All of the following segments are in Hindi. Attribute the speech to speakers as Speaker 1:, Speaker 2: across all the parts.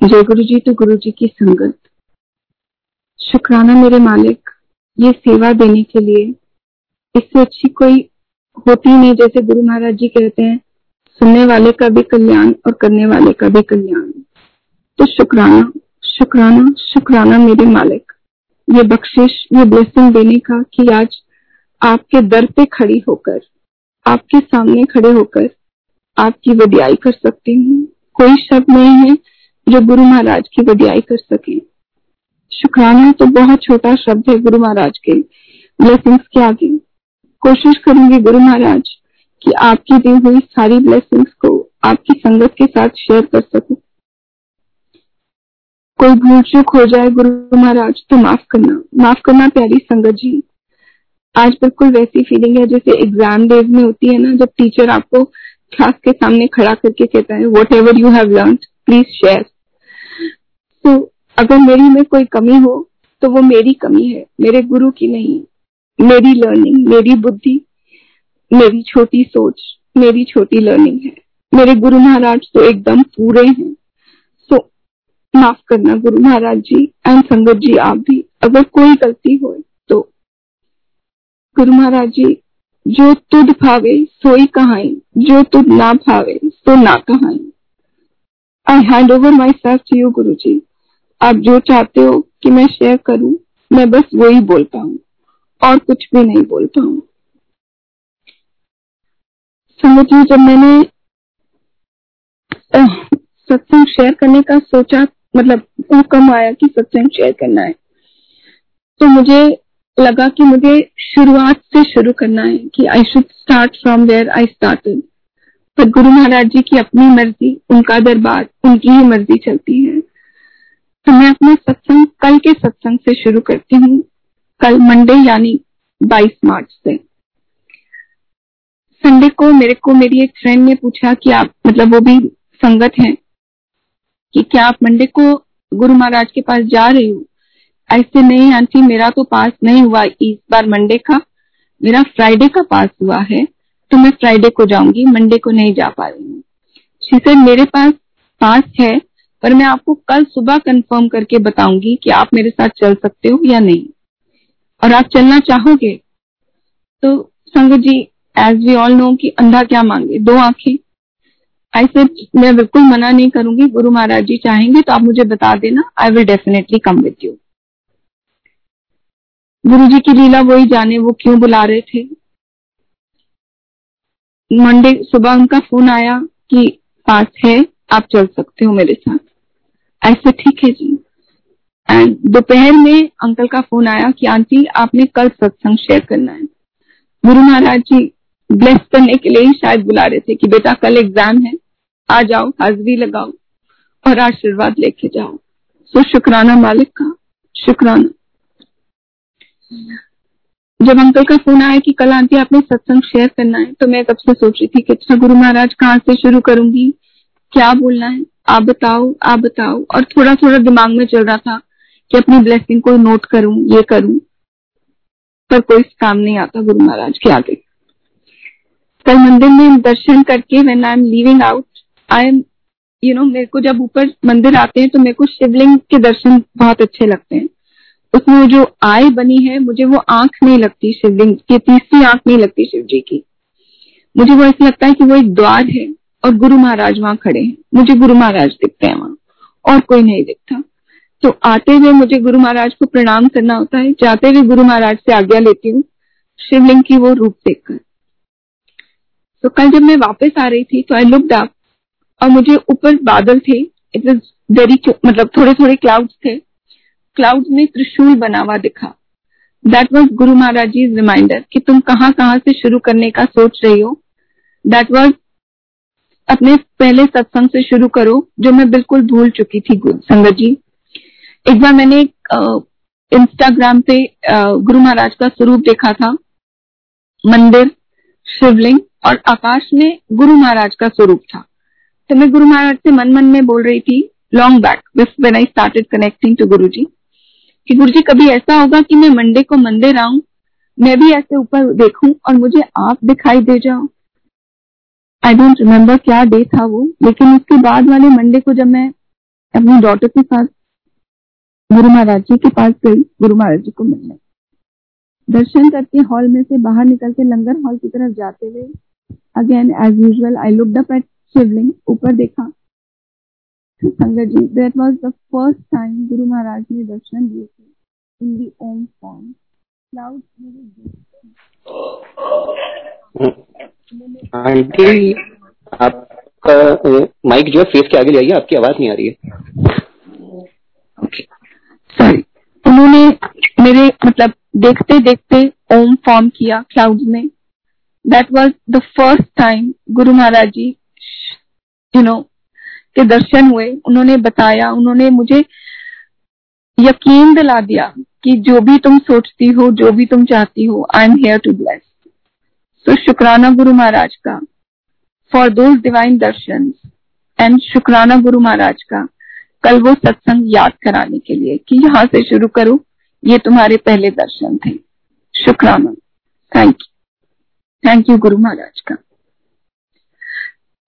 Speaker 1: जय गुरु जी तो गुरु जी की संगत। शुक्राना मेरे मालिक, ये सेवा देने के लिए। इससे अच्छी कोई होती नहीं, जैसे गुरु महाराज जी कहते हैं, सुनने वाले का भी कल्याण और करने वाले का भी कल्याण। तो शुक्राना शुक्राना शुक्राना मेरे मालिक, ये बख्शिश, ये ब्लेसिंग देने का कि आज आपके दर पे खड़ी होकर, आपके सामने खड़े होकर, आपकी वडियाई कर सकती हूँ। कोई शब्द नहीं है जो गुरु महाराज की वडियाई कर सके। शुक्राना तो बहुत छोटा शब्द है गुरु महाराज के ब्लेसिंग्स के आगे कोशिश करूँगी गुरु महाराज कि आपकी दी हुई सारी ब्लेसिंग्स को आपकी संगत के साथ शेयर कर सकूँ। कोई भूल चूक हो जाए गुरु महाराज तो माफ़ करना। माफ़ करना, प्यारी संगत जी। आज बिल्कुल वैसी फीलिंग है जैसे एग्ज़ाम डेज़ में होती है ना, जब टीचर आपको क्लास के सामने खड़ा करके कहता है whatever you have learn please share तो अगर मेरी में कोई कमी हो तो वो मेरी कमी है, मेरे गुरु की नहीं। मेरी लर्निंग मेरी बुद्धि, मेरी छोटी सोच, मेरी छोटी लर्निंग है। मेरे गुरु महाराज तो एकदम पूरे हैं। सो माफ़ करना गुरु महाराज जी एंड संगत जी, आप भी। अगर कोई गलती हो तो गुरु महाराज जी, जो तुद भावे, सोई कहाई। जो तुद ना भावे सो ना कहाई। I hand over myself to you Guru ji. आप जो चाहते हो कि मैं शेयर करूँ, मैं बस वही बोल पाऊँ और कुछ भी नहीं बोल पाऊँ। संगत जब मैंने सत्संग शेयर करने का सोचा मतलब हुक्म आया कि सत्संग शेयर करना है तो मुझे लगा कि मुझे शुरुआत से शुरू करना है कि I should start from where I started पर गुरु महाराज जी की अपनी मर्ज़ी, उनका दरबार, उनकी ही मर्ज़ी चलती है। तो मैं अपना सत्संग कल के सत्संग से शुरू करती हूँ। कल मंडे यानी 22 मार्च से। संडे को मेरे को मेरी एक फ्रेंड ने पूछा कि आप मतलब वो भी संगत है, कि क्या आप मंडे को गुरु महाराज के पास जा रही हो? ऐसे नहीं, आंटी, मेरा तो पास नहीं हुआ इस बार मंडे का। मेरा फ्राइडे का पास हुआ है तो मैं फ्राइडे को जाऊँगी, मंडे को नहीं जा पा रही हूँ मेरे पास पास है पर मैं आपको कल सुबह कंफर्म करके बताऊँगी कि आप मेरे साथ चल सकते हो या नहीं। और आप चलना चाहोगे? तो संगत जी एज वी ऑल नो कि अंधा क्या मांगे? दो आँखें। ऐसे मैं बिल्कुल मना नहीं करूँगी। गुरु महाराज जी चाहेंगे तो आप मुझे बता देना। I will definitely come with you Guru ji की लीला वही जाने वो क्यों बुला रहे थे? मंडे सुबह उनका फ़ोन आया कि, पास है, आप चल सकते हो मेरे साथ। ऐसे ठीक है जी। एंड दोपहर में अंकल का फ़ोन आया कि, आंटी, आपने कल सत्संग शेयर करना है। गुरु महाराज जी ब्लेस करने के लिए ही शायद बुला रहे थे कि, बेटा, कल एग्ज़ाम है। आ जाओ, हाजरी लगाओ और आशीर्वाद लेके जाओ। सो शुक्राना मालिक का शुक्राना। जब अंकल का फ़ोन आया कि, कल आंटी, आपने सत्संग शेयर करना है तो मैं तब से सोच रही थी कि अच्छा गुरु महाराज, कहाँ से शुरू करूँगी? क्या बोलना है? आप बताओ आप बताओ। और थोड़ा थोड़ा दिमाग में चल रहा था कि अपनी ब्लेसिंग को नोट करूँ, ये करूँ। पर कोई काम नहीं आता गुरु महाराज के आगे। कल मंदिर में दर्शन करके when I am living out I am you know मेरे को जब ऊपर मंदिर आते हैं तो मेरे को शिवलिंग के दर्शन बहुत अच्छे लगते हैं। उसमें जो आय बनी है, मुझे वो आँख नहीं लगती शिवलिंग की, तीसरी आँख नहीं लगती शिव जी की। मुझे वो ऐसा लगता है कि वो एक द्वार है। और गुरु महाराज वहाँ खड़े हैं। मुझे गुरु महाराज दिखते हैं वहाँ, और कोई नहीं दिखता। तो आते हुए मुझे गुरु महाराज को प्रणाम करना होता है। जाते हुए गुरु महाराज से आज्ञा लेती हूँ, शिवलिंग की वो रूप देखकर। तो कल जब मैं वापस आ रही थी तो आई लुकड अप और मुझे ऊपर बादल थे। इट वॉज़ वेरी मतलब थोड़े थोड़े क्लाउड्स थे। क्लाउड में त्रिशूल बना हुआ दिखा। That was Guru Maharaj ji reminder कि तुम कहाँ कहाँ से शुरू करने का सोच रही हो। दैट वॉज़ अपने पहले सत्संग से शुरू करो, जो मैं बिल्कुल भूल चुकी थी संगत जी। एक बार मैंने इंस्टाग्राम पे गुरु महाराज का स्वरूप देखा था। मंदिर, शिवलिंग और आकाश में गुरु महाराज का स्वरूप था। तो मैं गुरु महाराज से मन मन में बोल रही थी long back when I started connecting to Guru ji. कि गुरु जी, कभी ऐसा होगा कि मैं मंडे को मंदिर आऊँ, मैं भी ऐसे ऊपर देखूँ और मुझे आप दिखाई दे जाओ। आई डोंट रिमेम्बर क्या डे था वो, लेकिन उसके बाद वाले मंडे को जब मैं अपनी डॉटर के साथ गुरु महाराज जी के पास गई, गुरु महाराज जी को मिलने। दर्शन करके हॉल में से बाहर निकल के लंगर हॉल की तरफ़ जाते हुए again as usual I look up at Shivling ऊपर देखा। संगत जी that was the first time Guru Maharaj ने दर्शन दिए थे in the Om form cloud
Speaker 2: aunty, आपका माइक जो है फेस के आगे जाइए आपकी आवाज़ नहीं आ रही है।
Speaker 1: सॉरी उन्होंने मेरे मतलब देखते देखते ओम फॉर्म किया क्लाउड में। That was the first time Guru Maharaj ji you know के दर्शन हुए। उन्होंने बताया, उन्होंने मुझे यकीन दिला दिया कि जो भी तुम सोचती हो, जो भी तुम चाहती हो I am here to bless तो शुक्राना गुरु महाराज का। For those divine darshan and शुक्राना गुरु महाराज का, कल वो सत्संग याद कराने के लिए कि यहाँ से शुरू करो, ये तुम्हारे पहले दर्शन थे। शुक्राना। थैंक यू थैंक यू गुरु महाराज का।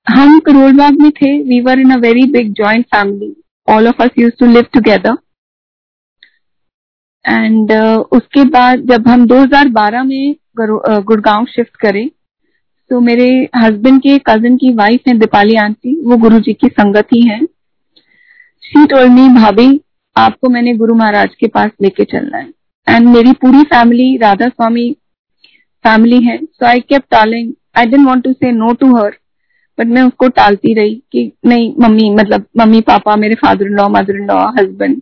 Speaker 1: हम करोलबाग में थे। We were in a very big joint family all of us used to live together and उसके बाद जब हम 2012 में गुड़गांव शिफ्ट करे। तो मेरे हस्बैंड के कज़न की वाइफ है दीपाली आंटी, वो गुरु जी की संगत ही है। शी टोल्ड मी भाभी, आपको मैंने गुरु महाराज के पास लेके चलना है। एंड मेरी पूरी फैमिली राधा स्वामी फैमिली है। So I kept टालिंग I don't want to say no to her but मैं उसको टालती रही कि नहीं, मम्मी मतलब मम्मी, पापा, मेरे father in law mother in law husband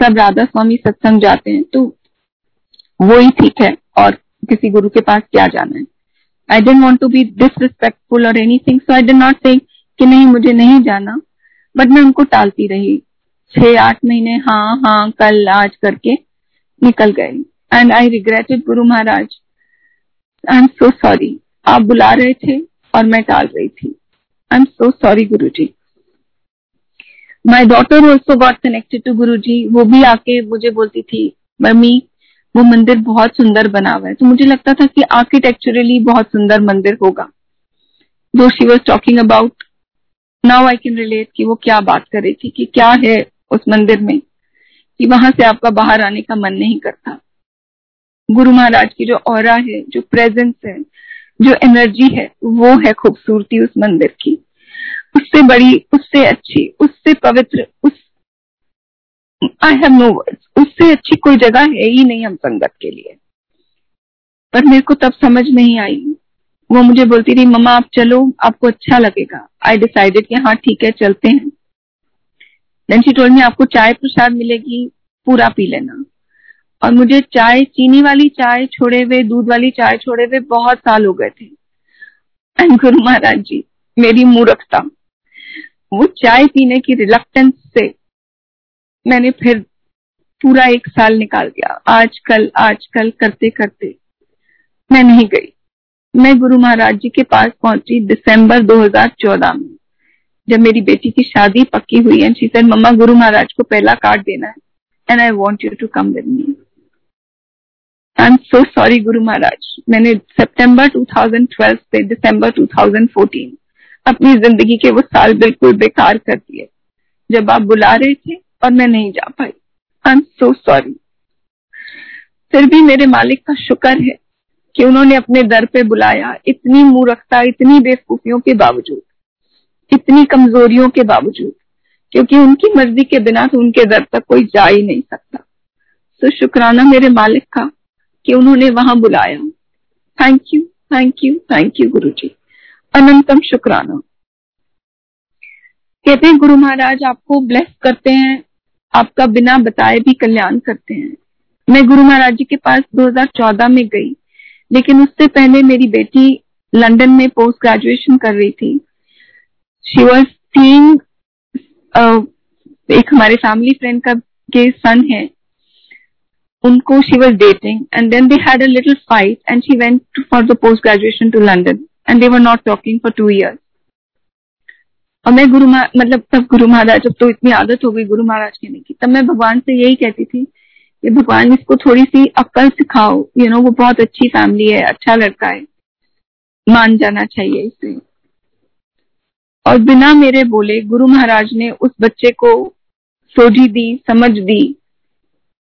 Speaker 1: सब राधा स्वामी सत्संग जाते हैं। तो वो ही ठीक है और किसी गुरु के पास क्या जाना है? I don't want to be disrespectful or anything so I don't not say कि नहीं, मुझे नहीं जाना। बट मैं उनको टालती रही। छह, आठ महीने हाँ हाँ कल, आज करके निकल गए। And I regretted Guru Maharaj. I am so sorry आप बुला रहे थे और मैं टाल रही थी। आई am so sorry Guru ji my daughter also got connected to Guru ji वो भी आके मुझे बोलती थी, मम्मी वो मंदिर बहुत सुंदर बना हुआ है। तो मुझे लगता था कि आर्किटेक्चरली बहुत सुंदर मंदिर होगा। Though she was talking about now I can relate कि वो क्या बात कर रही थी, कि क्या है उस मंदिर में, कि वहाँ से आपका बाहर आने का मन नहीं करता। गुरु महाराज की जो और है, जो प्रेजेंस है, जो एनर्जी है, वो है खूबसूरती उस मंदिर की। उससे बड़ी, उससे अच्छी, उससे पवित्र, उस आई हैव नो वर्ड्स उससे अच्छी कोई जगह है ही नहीं हम संगत के लिए। पर मेरे को तब समझ नहीं आई। वो मुझे बोलती रही, मम्मा, आप चलो, आपको अच्छा लगेगा। आई डिसाइडेड कि हाँ ठीक है, चलते हैं। देन शी टोल्ड मी आपको चाय प्रसाद मिलेगी, पूरा पी लेना। और मुझे चाय, चीनी वाली चाय छोड़े हुए, दूध वाली चाय छोड़े हुए बहुत साल हो गए थे। एंड गुरु महाराज जी, मेरी मूर्खता। वो चाय पीने की रिलक्टेंस से मैंने फिर पूरा एक साल निकाल दिया। आजकल आजकल करते करते मैं नहीं गई। मैं गुरु महाराज जी के पास पहुँची दिसंबर 2014 में, जब मेरी बेटी की शादी पक्की हुई एंड शी सेड मम्मा, गुरु महाराज को पहला कार्ड देना है and I want you to come with me I am so sorry Guru Maharaj. मैंने सितंबर 2012 से दिसंबर 2014 अपनी ज़िंदगी के वो साल बिल्कुल बेकार कर दिए। जब आप बुला रहे थे और मैं नहीं जा पाई। आई एम सो सॉरी फिर भी मेरे मालिक का शुक्र है कि उन्होंने अपने दर पे बुलाया इतनी मूर्खता, इतनी बेवकूफियों के बावजूद, इतनी कमजोरियों के बावजूद, क्योंकि उनकी मर्ज़ी के बिना तो उनके दर तक कोई जा ही नहीं सकता। तो शुक्राना मेरे मालिक का कि उन्होंने वहाँ बुलाया। Thank you thank you thank you Guru ji अनंतम शुक्राना। कहते हैं, गुरु महाराज, आपको ब्लेस करते हैं। आपका बिना बताए भी कल्याण करते हैं। मैं गुरु महाराज जी के पास 2014 में गई, लेकिन उससे पहले मेरी बेटी लंदन में पोस्ट ग्रेजुएशन कर रही थी। शी वॉज़ सीइंग एक हमारे फैमिली फ्रेंड का के सन है। उनको she was dating and then they had a little fight and she went for the post graduation to London and they were not talking for two years और मैं गुरु मतलब तब गुरु महाराज अब तो इतनी आदत हो गई गुरु महाराज कहने की, तब मैं भगवान से यही कहती थी कि भगवान इसको थोड़ी सी अक्ल सिखाओ यू नो वो बहुत अच्छी फैमिली है अच्छा लड़का है, मान जाना चाहिए इसे। और बिना मेरे बोले गुरु महाराज ने उस बच्चे को सोझी दी, समझ दी,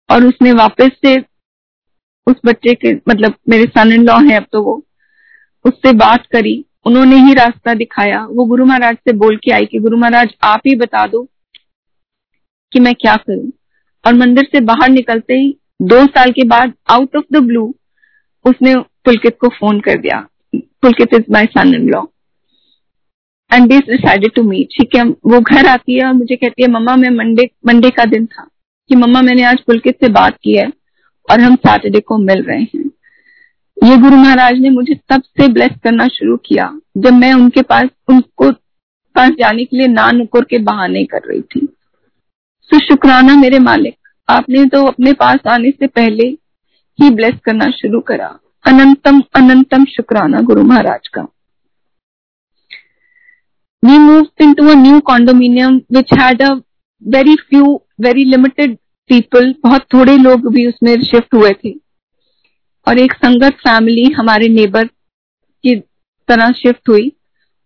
Speaker 1: और उसने वापस से उस बच्चे के मतलब मेरे सन इन लॉ है अब तो वो, उससे बात करी उन्होंने ही रास्ता दिखाया। वो गुरु महाराज से बोल के आई कि, गुरु महाराज, आप ही बता दो कि मैं क्या करूँ? और मंदिर से बाहर निकलते ही, दो साल के बाद आउट ऑफ़ द ब्लू उसने पुलकित को फ़ोन कर दिया। Pulkit is my son in law and this decided to meet ठीक है, वो घर आती है और मुझे कहती है, मम्मा, मैं मंडे मंडे का दिन था कि मम्मा, मैंने आज पुलकित से बात की है और हम सैटरडे को मिल रहे हैं। ये गुरु महाराज ने मुझे तब से ब्लेस करना शुरू किया जब मैं उनके पास उनको पास जाने के लिए ना नुकुर के बहाने कर रही थी। तो शुक्राना मेरे मालिक आपने तो अपने पास आने से पहले ही ब्लेस करना शुरू करा। अनंतम अनंतम शुक्राना गुरु महाराज का। We moved into a new condominium which had a very few, very limited people. बहुत थोड़े लोग भी उसमें शिफ्ट हुए थे। और एक संगत फैमिली हमारे नेबर की तरह शिफ्ट हुई।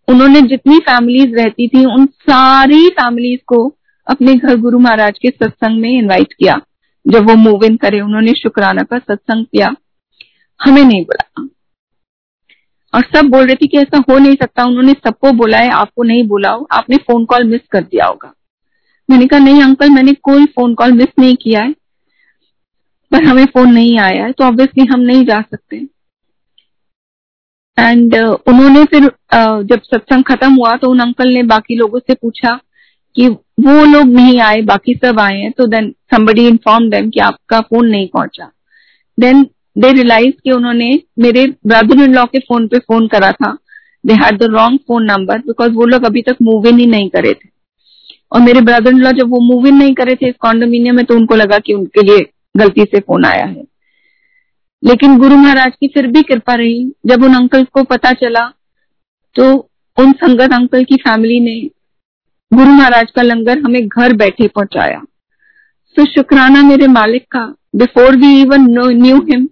Speaker 1: उन्होंने जितनी फैमिलीज़ रहती थी, उन सारी फैमिलीज़ को अपने घर गुरु महाराज के सत्संग में इनवाइट किया। जब वो मूव इन करे, उन्होंने शुक्राना का सत्संग किया। हमें नहीं बुलाया। और सब बोल रहे थे कि ऐसा हो नहीं सकता। उन्होंने सबको बोला है आपको नहीं बोला हो आपने फ़ोन कॉल मिस कर दिया होगा। मैंने कहा, नहीं अंकल मैंने कोई फ़ोन कॉल मिस नहीं किया है। पर हमें फ़ोन नहीं आया है तो ऑब्वियसली हम नहीं जा सकते। एंड uh, उन्होंने फिर uh, जब सत्संग खत्म हुआ तो उन अंकल ने बाकी लोगों से पूछा कि वो लोग नहीं आए बाकी सब आए हैं तो देन समबडी इन्फॉर्म देम कि आपका फ़ोन नहीं पहुँचा। देन दे रियलाइज़ कि उन्होंने मेरे ब्रदर इन लॉ के फ़ोन पे फ़ोन करा था। They had the wrong phone number because वो लोग अभी तक मूव इन ही नहीं करे थे। और मेरे ब्रदर इन लॉ जब वो मूव इन नहीं करे थे इस कॉन्डोमिनियम में तो उनको लगा कि उनके लिए गलती से फ़ोन आया है। लेकिन गुरु महाराज की फिर भी कृपा रही। जब उन अंकल को पता चला तो उन संगत अंकल की फैमिली ने गुरु महाराज का लंगर हमें घर बैठे पहुँचाया। सो शुक्राना मेरे मालिक का before we even knew him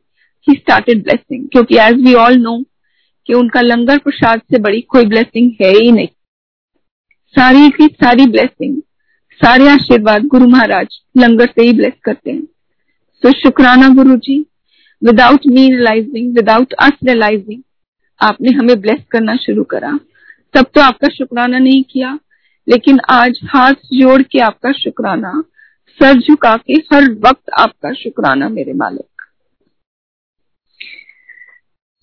Speaker 1: he started blessing क्योंकि एज वी ऑल नो कि उनका लंगर प्रसाद से बड़ी कोई ब्लेसिंग है ही नहीं। सारी की सारी ब्लेसिंग सारे आशीर्वाद गुरु महाराज लंगर से ही ब्लेस करते हैं। शुक्राना Guru ji without me realizing without us realizing आपने हमें ब्लेस करना शुरू करा। तब तो आपका शुक्राना नहीं किया, लेकिन आज हाथ जोड़ के आपका शुक्राना, सर झुका के हर वक्त आपका शुक्राना मेरे मालिक।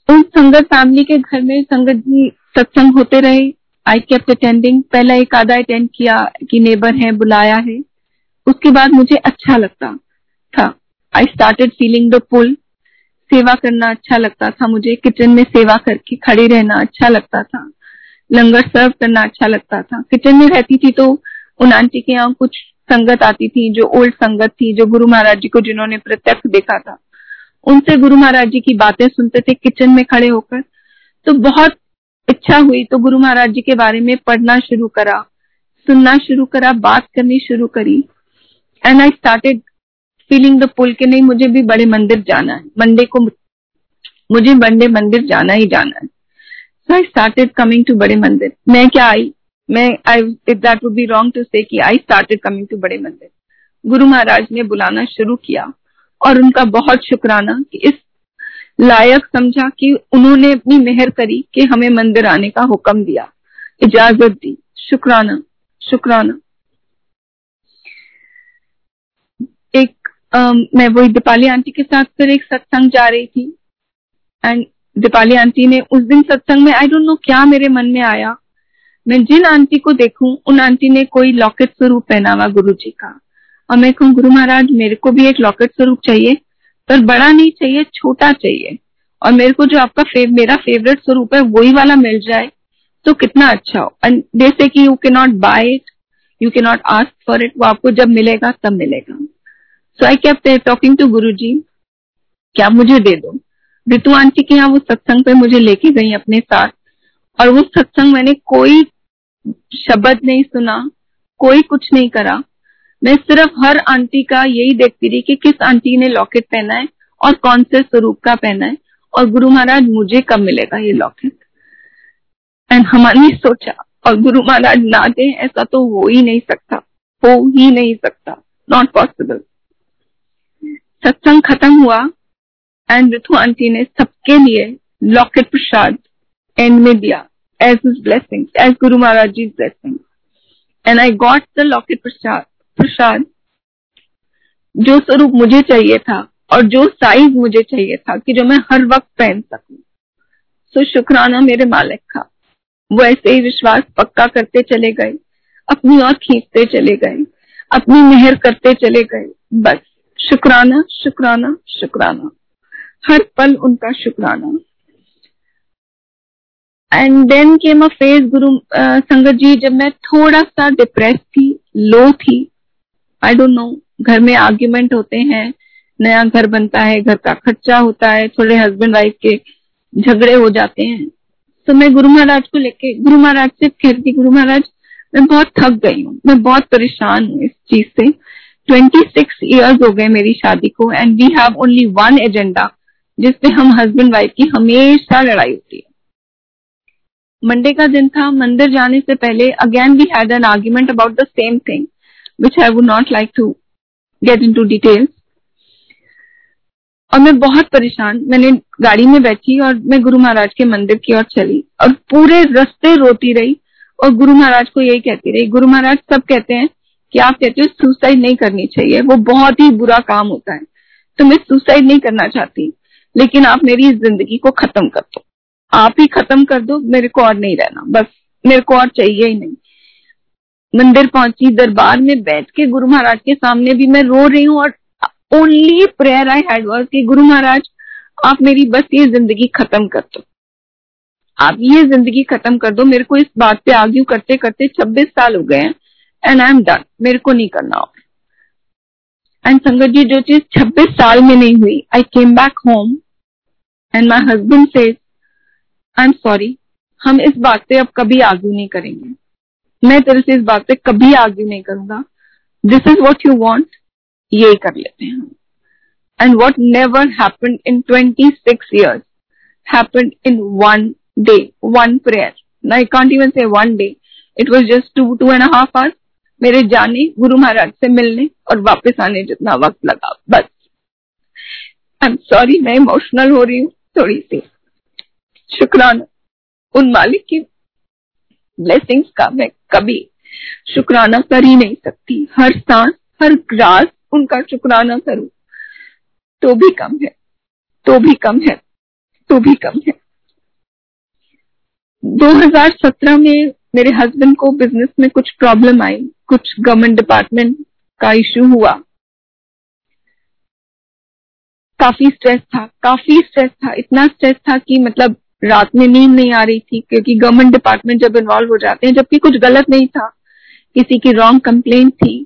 Speaker 1: उन संगत फैमिली के घर में संगत जी सत्संग होते रहे। आई केप्ट अटेंडिंग पहला एक आधा अटेंड किया कि नेबर है, बुलाया है। उसके बाद मुझे अच्छा लगता था। I started feeling the pull सेवा करना अच्छा लगता था मुझे। किचन में सेवा करके खड़े रहना अच्छा लगता था। लंगर सर्व करना अच्छा लगता था। किचन में रहती थी तो उन आंटी के यहाँ कुछ संगत आती थी जो ओल्ड संगत थी, जो गुरु महाराज जी को जिन्होंने प्रत्यक्ष देखा था। उनसे गुरु महाराज जी की बातें सुनते थे किचन में खड़े होकर। तो बहुत इच्छा हुई तो गुरु महाराज जी के बारे में पढ़ना शुरू करा। सुनना शुरू करा, बात करनी शुरू करी। And I started feeling the pull के नहीं, मुझे भी बड़े मंदिर जाना है। मंडे को मुझे बड़े मंदिर जाना ही जाना है। So I started coming to बड़े मंदिर। मैं क्या आई? मैं I that would be wrong to say कि आई स्टार्टेड कमिंग टू बड़े मंदिर। गुरु महाराज ने बुलाना शुरू किया और उनका बहुत शुक्राना कि इस लायक समझा कि उन्होंने अपनी मेहर करी कि हमें मंदिर आने का हुक्म दिया। इजाज़त दी। शुक्राना शुक्राना। एक आ, मैं वही दीपाली आंटी के साथ फिर एक सत्संग जा रही थी। एंड दीपाली आंटी ने उस दिन सत्संग में आई डोंट नो क्या मेरे मन में आया। मैं जिन आंटी को देखूँ उन आंटी ने कोई लॉकेट स्वरूप पहना हुआ गुरु जी का। और मैं कहूँ गुरु महाराज मेरे को भी एक लॉकेट स्वरूप चाहिए पर बड़ा नहीं चाहिए छोटा चाहिए। और मेरे को जो आपका फेव, मेरा फेवरेट स्वरूप है वही वाला मिल जाए तो कितना अच्छा हो। एंड जैसे कि you cannot buy it you cannot ask for it वो आपको जब मिलेगा तब मिलेगा। So I kept talking to Guru ji क्या मुझे दे दो? ऋतु आंटी के यहाँ वो सत्संग पे मुझे लेके गई अपने साथ। और वो सत्संग मैंने कोई शब्द नहीं सुना, कोई कुछ नहीं करा। मैं सिर्फ़ हर आंटी का यही देखती रही कि किस आंटी ने लॉकेट पहना है और कौन से स्वरूप का पहना है। और गुरु महाराज, मुझे कब मिलेगा ये लॉकेट? एंड हमारे सोचा, और गुरु महाराज ना दे, ऐसा तो हो ही नहीं सकता, हो ही नहीं सकता नॉट पॉसिबल सत्संग खत्म हुआ एंड रिथु आंटी ने सबके लिए लॉकेट प्रसाद एंड में दिया as is blessing as Guru Maharaj ji blessing and I got the locket prasad prasad जो स्वरूप मुझे चाहिए था और जो साइज़ मुझे चाहिए था कि जो मैं हर वक्त पहन सकूँ। सो so, शुक्राना मेरे मालिक का। वो ऐसे ही विश्वास पक्का करते चले गए अपनी ओर खींचते चले गए अपनी मेहर करते चले गए बस। शुक्राना शुक्राना शुक्राना। हर पल उनका शुक्राना। And then came a phase Guru संगत जी, जब मैं थोड़ा सा डिप्रेस थी लो थी आई डोंट नो घर में आर्ग्यूमेंट होते हैं, नया घर बनता है, घर का खर्चा होता है, थोड़े हस्बैंड वाइफ के झगड़े हो जाते हैं। तो मैं गुरु महाराज को लेके, गुरु महाराज से कहती गुरु महाराज, मैं बहुत थक गई हूँ, मैं बहुत परेशान हूँ इस चीज़ से। ट्वेंटी सिक्स ईयर्स हो गए मेरी शादी को and we have only one agenda जिसपे हम हस्बैंड वाइफ की हमेशा लड़ाई होती है। मंडे का दिन था, मंदिर जाने से पहले again we had an argument about the same thing which I would not like to get into details और मैं बहुत परेशान, मैंने गाड़ी में बैठी और मैं गुरु महाराज के मंदिर की ओर चली, और पूरे रास्ते रोती रही, और गुरु महाराज को यही कहती रही, गुरु महाराज, सब कहते हैं कि आप कहते हो सुसाइड नहीं करनी चाहिए, वो बहुत ही बुरा काम होता है। तो मैं सुसाइड नहीं करना चाहती, लेकिन आप मेरी ज़िंदगी को खत्म कर दो। आप ही खत्म कर दो, मेरे को और नहीं रहना, बस मेरे को और चाहिए ही नहीं। मंदिर पहुँची, दरबार में बैठ के गुरु महाराज के सामने भी मैं रो रही हूँ और only prayer I had was कि गुरु महाराज, आप मेरी बस ये ज़िंदगी खत्म कर दो। आप ये ज़िंदगी खत्म कर दो। मेरे को इस बात पे आर्ग्यू करते करते 26 साल हो गए हैं। एंड आई एम डन मेरे को नहीं करना और एंड संगत जी, जो चीज़ 26 साल में नहीं हुई I came back home and my husband से आई एम सॉरी हम इस बात पे अब कभी आर्ग्यू नहीं करेंगे। मैं तेरे से इस बात पे कभी आर्ग्यू नहीं करूँगा। This is what you want ये कर लेते हैं and what never happen in twenty six years happen in one day one prayer I can't even say one day it was just two two and half hours मेरे जाने, गुरु महाराज से मिलने और वापस आने जितना वक्त लगा। बस। आई एम सॉरी मैं इमोशनल हो रही हूँ थोड़ी सी। शुक्राना, उन मालिक की ब्लेसिंग्स का मैं कभी शुक्राना कर ही नहीं सकती। हर सांस, हर ग्रास उनका शुक्राना करूँ। तो भी कम है तो भी कम है तो भी कम है। 2017 में मेरे हस्बैंड को बिज़नेस में कुछ प्रॉब्लम आई। कुछ गवर्नमेंट डिपार्टमेंट का इश्यू हुआ। काफ़ी स्ट्रेस था, काफ़ी स्ट्रेस था। इतना स्ट्रेस था कि मतलब रात में नींद नहीं आ रही थी, क्योंकि गवर्नमेंट डिपार्टमेंट जब इन्वॉल्व हो जाते हैं, जबकि कुछ गलत नहीं था। किसी की रॉन्ग कंप्लेंट थी।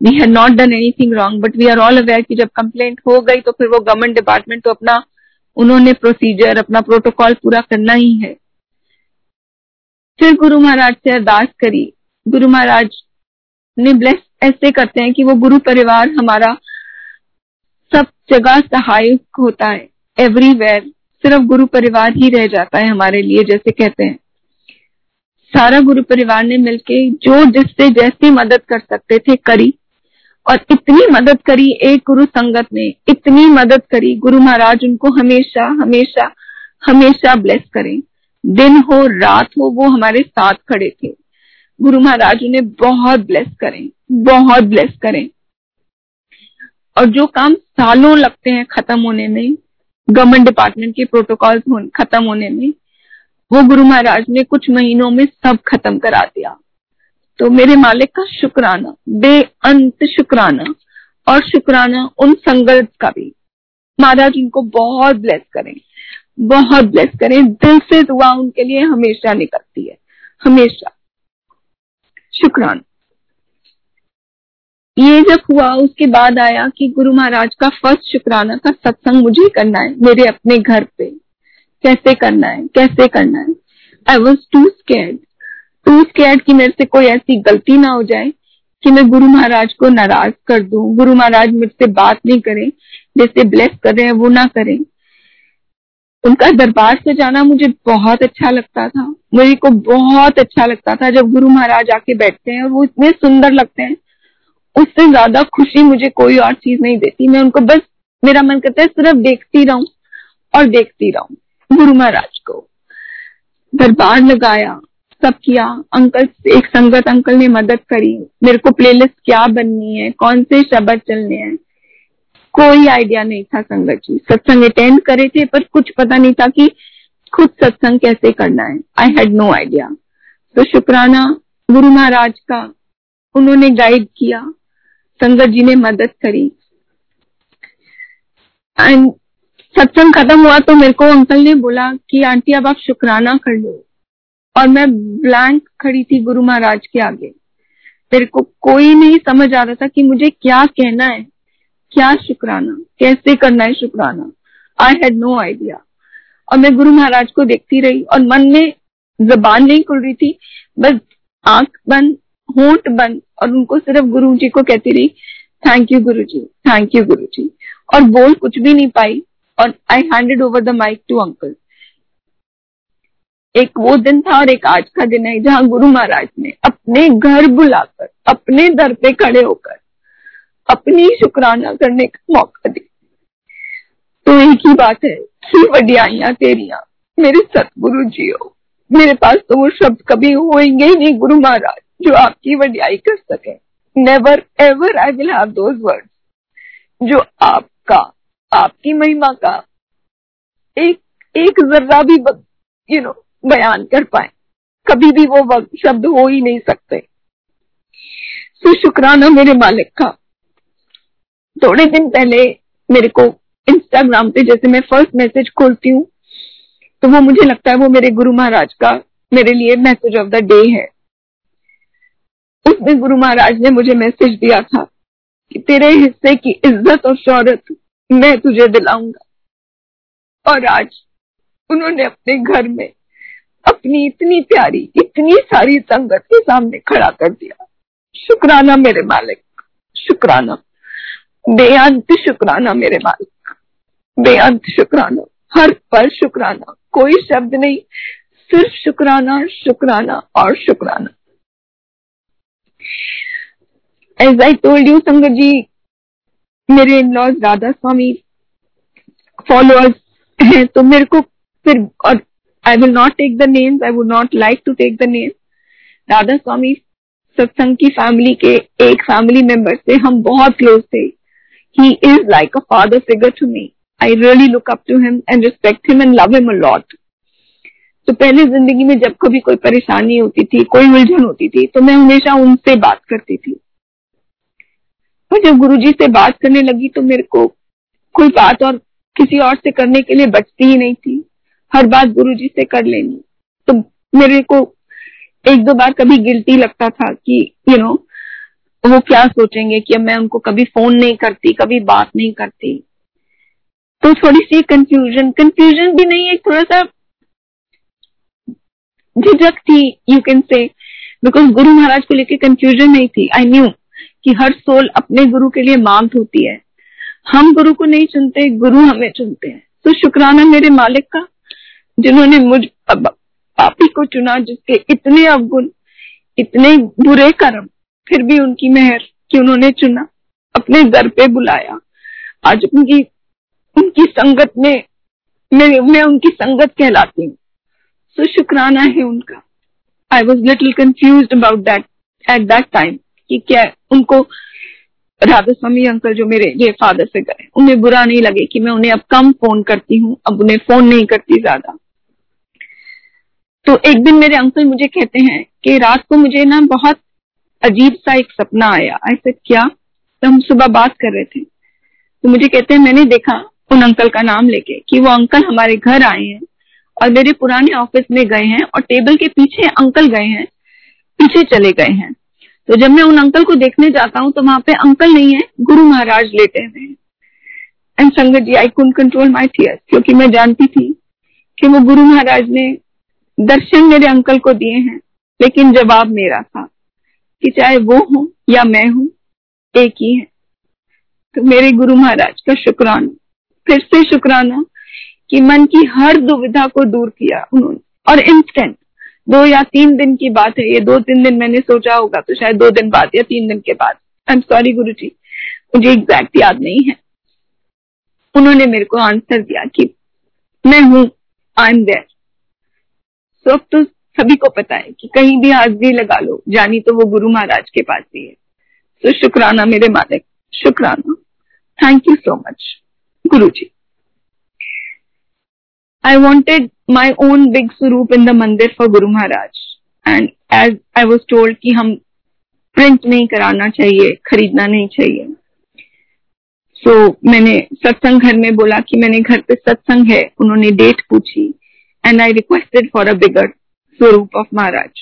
Speaker 1: We have not done anything wrong but we are all aware कि जब कंप्लेंट हो गई तो फिर वो गवर्नमेंट डिपार्टमेंट तो अपना, उन्होंने प्रोसीजर अपना प्रोटोकॉल पूरा करना ही है। फिर गुरु महाराज से अरदास करी। गुरु महाराज ने ब्लेस ऐसे करते हैं कि वो गुरु परिवार हमारा सब जगह सहायक होता है एवरीवेयर सिर्फ़ गुरु परिवार ही रह जाता है हमारे लिए जैसे कहते हैं। सारा गुरु परिवार ने मिलके जो जिससे जैसी मदद कर सकते थे करी, और इतनी मदद करी एक गुरु संगत ने, इतनी मदद करी गुरु महाराज उनको हमेशा हमेशा हमेशा ब्लेस करें। दिन हो, रात हो, वो हमारे साथ खड़े थे। गुरु महाराज उन्हें बहुत ब्लेस करें, बहुत ब्लेस करें। और जो काम सालों लगते हैं खत्म होने में गवर्नमेंट डिपार्टमेंट के प्रोटोकॉल खत्म होने में, वो गुरु महाराज ने कुछ महीनों में सब खत्म करा दिया। तो मेरे मालिक का शुक्राना, बेअंत शुक्राना, और शुक्राना उन संगत का भी। महाराज उनको बहुत ब्लेस करें, बहुत ब्लेस करें। दिल से दुआ उनके लिए हमेशा निकलती है, हमेशा। शुक्राना। ये जब हुआ, उसके बाद आया कि गुरु महाराज का फ़र्स्ट शुक्राना का सत्संग मुझे करना है, मेरे अपने घर पे। कैसे करना है? कैसे करना है? I was too scared too scared कि मेरे से कोई ऐसी गलती ना हो जाए, कि मैं गुरु महाराज को नाराज़ कर दूँ। गुरु महाराज मुझसे बात नहीं करें, जैसे ब्लेस कर रहे हैं, वो ना करें। उनका दरबार से जाना मुझे बहुत अच्छा लगता था। मुझे को बहुत अच्छा लगता था जब गुरु महाराज आके बैठते हैं और वो इतने सुंदर लगते हैं। उससे ज़्यादा खुशी मुझे कोई और चीज़ नहीं देती। मैं उनको बस, मेरा मन करता है सिर्फ़ देखती रहूँ और देखती रहूँ गुरु महाराज को। दरबार लगाया, सब किया, अंकल, एक संगत अंकल ने मदद करी। मेरे को प्लेलिस्ट क्या बननी है, कौन से शब्द चलने हैं? कोई आइडिया नहीं था संगत जी। सत्संग अटेंड करे थे, पर कुछ पता नहीं था कि खुद सत्संग कैसे करना है। आई हैड नो आइडिया तो शुक्राना, गुरु महाराज का उन्होंने गाइड किया। संगत जी ने मदद करी। एंड सत्संग खत्म हुआ तो मेरे को अंकल ने बोला कि, आंटी, अब आप शुक्राना कर लो। और मैं ब्लैंक खड़ी थी गुरु महाराज के आगे। मेरे को कोई नहीं समझ आ रहा था कि मुझे क्या कहना है। क्या शुक्राना? कैसे करना है शुक्राना? आई हैड नो आइडिया और मैं गुरु महाराज को देखती रही और मन में जबान नहीं खुल रही थी, बस आँख बंद, होंठ बंद और उनको सिर्फ़ गुरु जी को कहती रही thank you Guru ji thank you Guru ji. और बोल कुछ भी नहीं पाई और I handed over the mic to uncle एक वो दिन था और एक आज का दिन है जहाँ गुरु महाराज ने अपने घर बुलाकर, अपने दर पे खड़े होकर अपनी शुक्राना करने का मौका दिया तो एक ही बात है कि वडियाइया तेरिया, मेरे सतगुरु जी हो मेरे पास तो वो शब्द कभी होंगे ही नहीं, गुरु महाराज, जो आपकी वडियाई कर सके। Never ever I will have those words जो आपका, आपकी महिमा का एक एक जर्रा भी यू नो बयान कर पाए। कभी भी वो शब्द हो ही नहीं सकते। तो शुक्राना मेरे मालिक का। थोड़े दिन पहले मेरे को इंस्टाग्राम पे जैसे मैं फ़र्स्ट मैसेज खोलती हूँ तो वो मुझे लगता है वो मेरे गुरु महाराज का मेरे लिए मैसेज ऑफ़ द डे है। उसमें गुरु महाराज ने मुझे मैसेज दिया था कि तेरे हिस्से की इज़्ज़त और शौहरत मैं तुझे दिलाऊँगा। और आज उन्होंने अपने घर में अपनी इतनी प्यारी, इतनी सारी संगत के सामने खड़ा कर दिया। शुक्राना मेरे मालिक, शुक्राना। बेअंत शुक्राना मेरे मालिक बेअंत शुक्राना। हर पर शुक्राना। कोई शब्द नहीं। सिर्फ़ शुक्राना शुक्राना और शुक्राना। एज आई टोल्ड यू संगत जी, मेरे in laws Radha Swami followers हैं तो मेरे को फिर, और I will not take the names I would not like to take the name Radha Swami Satsang की फैमिली के एक फैमिली मेंबर से हम बहुत क्लोज थे। He is like a father figure to me I really look up to him and respect him and love him a lot तो पहले ज़िंदगी में जब कभी कोई परेशानी होती थी कोई उलझन होती थी तो मैं हमेशा उनसे बात करती थी। और जब गुरुजी से बात करने लगी तो मेरे को कोई बात और किसी और से करने के लिए बचती ही नहीं थी। हर बात गुरु जी से कर लेनी। तो मेरे को एक दो बार कभी गिल्टी लगता था कि यू you नो know, वो क्या सोचेंगे कि मैं उनको कभी फ़ोन नहीं करती, कभी बात नहीं करती। तो थोड़ी सी कंफ्यूजन कंफ्यूजन भी नहीं है थोड़ा सा झिझक थी you can say because Guru Maharaj को लेके कंफ्यूजन नहीं थी। आई न्यू कि हर सोल अपने गुरु के लिए मांग होती है। हम गुरु को नहीं चुनते, गुरु हमें चुनते हैं। तो शुक्राना मेरे मालिक का, जिन्होंने मुझ पापी को चुना, जिसके इतने अवगुण, इतने बुरे कर्म फिर भी उनकी मेहर कि उन्होंने चुना, अपने घर पे बुलाया। आज उनकी उनकी संगत में, मैं मैं उनकी संगत कहलाती हूँ। तो शुक्राना है उनका। I was little confuse about that at that time कि क्या उनको राधा स्वामी अंकल जो मेरे, ये फादर से गए, उन्हें बुरा नहीं लगे कि मैं उन्हें अब कम फ़ोन करती हूँ, अब उन्हें फ़ोन नहीं करती ज़्यादा। तो एक दिन मेरे अंकल मुझे कहते हैं कि रात को मुझे ना बहुत अजीब सा एक सपना आया। आई ऐसे क्या? तो हम सुबह बात कर रहे थे। तो मुझे कहते हैं, मैंने देखा उन अंकल का नाम लेके कि वो अंकल हमारे घर आए हैं और मेरे पुराने ऑफ़िस में गए हैं और टेबल के पीछे अंकल गए हैं, पीछे चले गए हैं। तो जब मैं उन अंकल को देखने जाता हूँ तो वहाँ पे अंकल नहीं है, गुरु महाराज लेटे हुए हैं। एंड संगत जी आई कुंड कंट्रोल माई टीयर्स क्योंकि मैं जानती थी कि वो गुरु महाराज ने दर्शन मेरे अंकल को दिए हैं, लेकिन जवाब मेरा था। कि चाहे वो हो या मैं हूँ, एक ही है। तो मेरे गुरु महाराज का शुक्राना। फिर से शुक्राना कि मन की हर दुविधा को दूर किया उन्होंने। और इंस्टेंट दो या तीन दिन की बात है। ये दो तीन दिन मैंने सोचा होगा तो शायद दो दिन बाद या तीन दिन के बाद। आई एम सॉरी गुरु जी मुझे एग्जैक्ट याद नहीं है। उन्होंने मेरे को आंसर दिया कि मैं हूँ आई एम देयर सो अब तो सभी को पता है कि कहीं भी हाजरी लगा लो जानी तो वो गुरु महाराज के पास ही है। तो शुक्राना मेरे मालिक शुक्राना। Thank you so much Guru ji I wanted my own big स्वरूप in the मंदिर for Guru Maharaj and as I was told कि हम प्रिंट नहीं कराना चाहिए खरीदना नहीं चाहिए। सो so, मैंने सत्संग घर में बोला कि मैंने घर पे सत्संग है उन्होंने डेट पूछी and I requested for a bigger swaroop of Maharaj,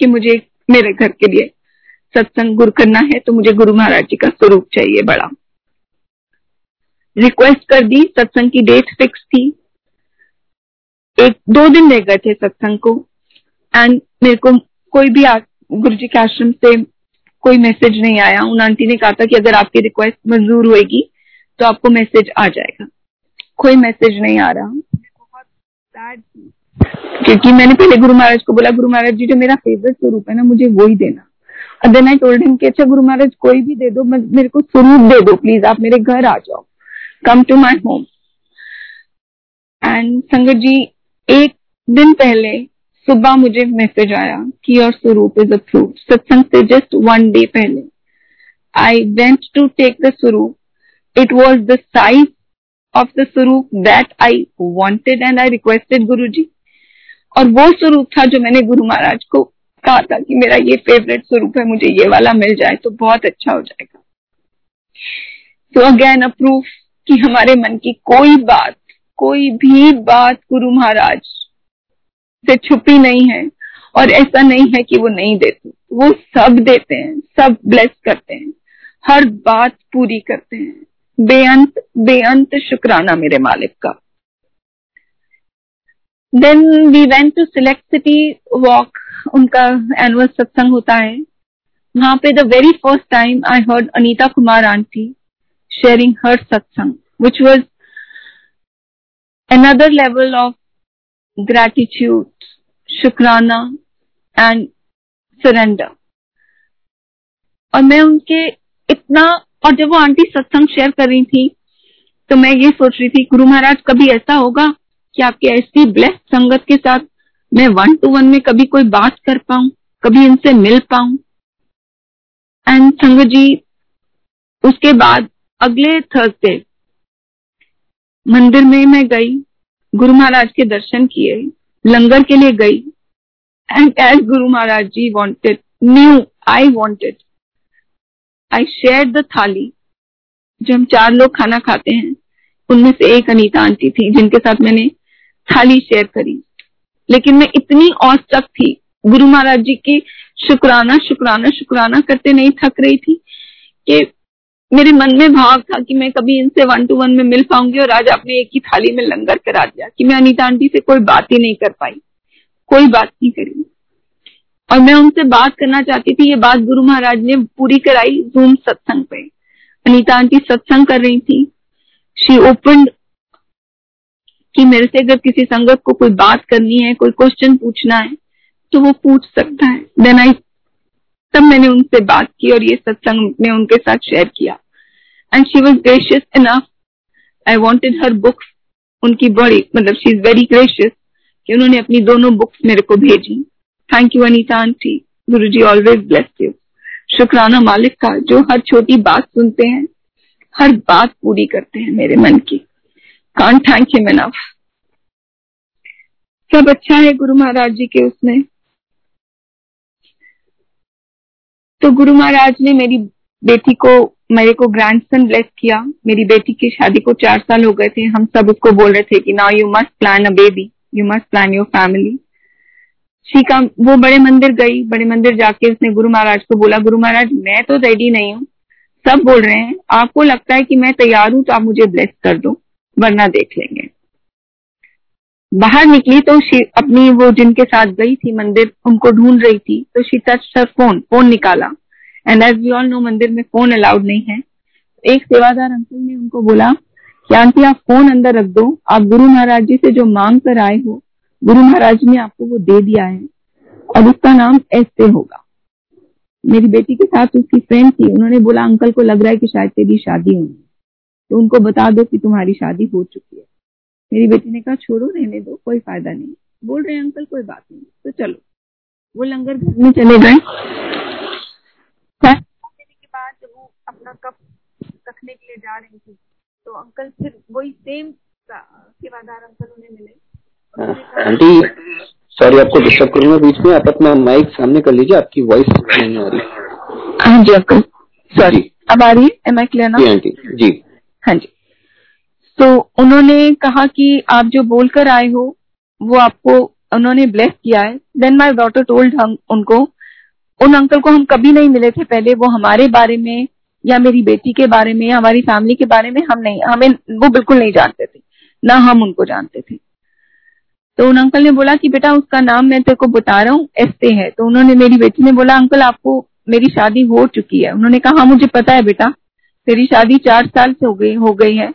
Speaker 1: कि मुझे मेरे घर के लिए सत्संग गुरु करना है तो मुझे गुरु महाराज जी का स्वरूप चाहिए बड़ा। रिक्वेस्ट कर दी, सत्संग की डेट फिक्स थी। एक, दो दिन रह गए थे सत्संग को। एंड मेरे को कोई भी गुरु जी के आश्रम से कोई मैसेज नहीं आया। उन आंटी ने कहा था कि अगर आपकी रिक्वेस्ट मंजूर होगी तो आपको मैसेज आ जाएगा। कोई मैसेज नहीं आ रहा। बहुत क्योंकि मैंने पहले गुरु महाराज को बोला, गुरु महाराज जी, जो मेरा फेवरेट स्वरूप है ना, मुझे वो ही देना। देन आई टोल्ड हिम कि अच्छा गुरु महाराज, कोई भी दे दो मेरे को स्वरूप दे दो प्लीज़ आप मेरे घर आ जाओ। Come to my home and संगत जी, एक दिन पहले सुबह मुझे मैसेज आया कि योर स्वरूप इज़ अप्रूव सत्संग से जस्ट वन डे पहले I went to take the swaroop. It was the size of the swaroop that I wanted and I requested Guru ji और वो स्वरूप था जो मैंने गुरु महाराज को कहा था कि मेरा ये फेवरेट स्वरूप है, मुझे ये वाला मिल जाए तो बहुत अच्छा हो जाएगा। तो अगेन अप्रूव कि हमारे मन की कोई बात, कोई भी बात गुरु महाराज से छुपी नहीं है और ऐसा नहीं है कि वो नहीं देते। वो सब देते हैं, सब ब्लेस करते हैं, हर बात पूरी करते हैं। बेअंत बेअंत शुक्राना मेरे मालिक का। Then we went to Select Citywalk उनका एनुअल सत्संग होता है। वहाँ पे the very first time I heard Anita Kumar aunty sharing her satsang which was another level of gratitude, shukrana and surrender और मैं उनके इतना और जब वो आंटी सत्संग शेयर कर रही थी तो मैं ये सोच रही थी गुरु महाराज कभी ऐसा होगा कि आपकी ऐसी ब्लेस संगत के साथ मैं वन टू वन में कभी कोई बात कर पाऊँ, कभी इनसे मिल पाऊँ। एंड संगत जी, उसके बाद अगले थर्सडे मंदिर में मैं गई, गुरु महाराज के दर्शन किए, लंगर के लिए गई। And as Guru Maharaj ji wanted knew I wanted I share the thali जो हम चार लोग खाना खाते हैं, उनमें से एक अनीता आंटी थी, जिनके साथ मैंने थाली शेयर करी। लेकिन मैं इतनी औसक थी, गुरु महाराज जी की शुक्राना शुक्राना शुक्राना करते नहीं थक रही थी कि मेरे मन में भाव था कि मैं कभी इनसे वन टू वन में मिल पाऊँगी और आज आपने एक ही थाली में लंगर करा दिया कि मैं अनिता आंटी से कोई बात ही नहीं कर पाई, कोई बात नहीं करी। और मैं उनसे बात करना चाहती थी, ये बात गुरु महाराज ने पूरी कराई जूम सत्संग पे। अनिता आंटी सत्संग कर रही थी। शी ओपन कि मेरे से अगर किसी संगत को कोई बात करनी है, कोई क्वेश्चन पूछना है तो वो पूछ सकता है। देन आई तब मैंने उनसे बात की और ये सत्संग में उनके साथ शेयर किया। And she was gracious enough I wanted her books उनकी बड़ी मतलब शी इज़ वेरी ग्रेशियस कि उन्होंने अपनी दोनों बुक्स मेरे को भेजी। Thank you Anita aunty Guru ji always bless you शुक्राना मालिक का जो हर छोटी बात सुनते हैं, हर बात पूरी करते हैं मेरे मन की। कान थैंक हिम इनफ सब अच्छा है गुरु महाराज जी के उसमें। तो गुरु महाराज ने मेरी बेटी को, मेरे को ग्रैंडसन ब्लेस किया। मेरी बेटी की शादी को चार साल हो गए थे। हम सब उसको बोल रहे थे कि now you must plan a baby you must plan your family Shri का, वो बड़े मंदिर गई। बड़े मंदिर जाके उसने गुरु महाराज को बोला, गुरु महाराज, मैं तो रेडी नहीं हूँ। सब बोल रहे हैं। आपको लगता है कि मैं तैयार हूँ तो आप मुझे ब्लेस कर दो। वरना देख लेंगे। बाहर निकली तो शी अपनी वो जिनके साथ गई थी मंदिर, उनको ढूंढ रही थी तो she touch sir phone phone निकाला। And as we all know मंदिर में फ़ोन अलाउड नहीं है। एक सेवादार अंकल ने उनको बोला, कि आंटी, आप फ़ोन अंदर रख दो। आप गुरु महाराज जी से जो मांग कर आए हो, गुरु महाराज ने आपको वो दे दिया है। और उसका नाम ऐसे होगा। मेरी बेटी के साथ उसकी फ्रेंड थी। उन्होंने बोला अंकल को लग रहा है कि शायद तेरी शादी होनी तो उनको बता दो कि तुम्हारी शादी हो चुकी है। मेरी बेटी ने कहा छोड़ो रहने दो कोई फ़ायदा नहीं। बोल रहे अंकल कोई बात नहीं। तो चलो वो लंगर घर में चले गए। के बाद जब वो अपना कप रखने के लिए जा रही थी तो अंकल फिर वही सेम सेवादार अंकल उन्हें मिले।
Speaker 2: आंटी सॉरी आपको डिस्टर्ब करूँगा बीच में आप अपना माइक सामने कर लीजिए आपकी वॉइस नहीं आ रही।
Speaker 1: हाँ जी अंकल। सॉरी अब आ रही है? एम आई क्लियर ना
Speaker 2: जी आंटी। जी।
Speaker 1: हाँ जी। तो उन्होंने कहा कि आप जो बोलकर आए हो, वो आपको, उन्होंने ब्लेस किया है। देन माई डॉटर टोल्ड हम, उनको, उन अंकल को हम कभी नहीं मिले थे पहले, वो हमारे बारे में, या मेरी बेटी के बारे में हमारी फैमिली के बारे में हम नहीं, हमें, वो बिल्कुल नहीं जानते थे। ना हम उनको जानते थे। तो उन अंकल ने बोला कि, बेटा, उसका नाम मैं तेरे को बता रहा हूँ एस्ते है। तो उन्होंने मेरी बेटी ने बोला अंकल आपको मेरी शादी हो चुकी है। उन्होंने कहा हाँ मुझे पता है बेटा तेरी शादी चार साल से हो गई हो गई है।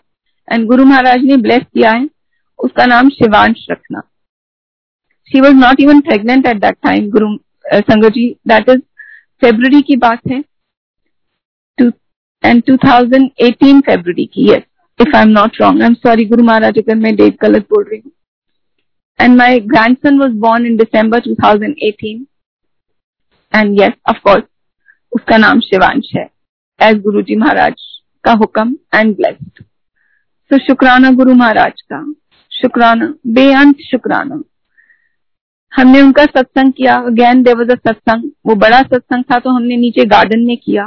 Speaker 1: एंड गुरु महाराज ने ब्लेस किया है। उसका नाम शिवांश रखना। She was not even pregnant at that time Guru Sangat ji. That is February की बात है। एंड 2018 फेब्रुवरी की yes if I am not wrong I am sorry Guru Maharaj अगर मैं डेट गलत बोल रही हूँ। And my grandson was born in December 2018. And yes, of course, उसका नाम शिवांश है। एज गुरु जी महाराज का हुक्म एंड ब्लेस्ड तो शुक्राना गुरु महाराज का शुक्राना बेअंत शुक्राना हमने उनका सत्संग किया। अगेन देव वॉज़ अ सत्संग। वो बड़ा सत्संग था तो हमने नीचे गार्डन में किया।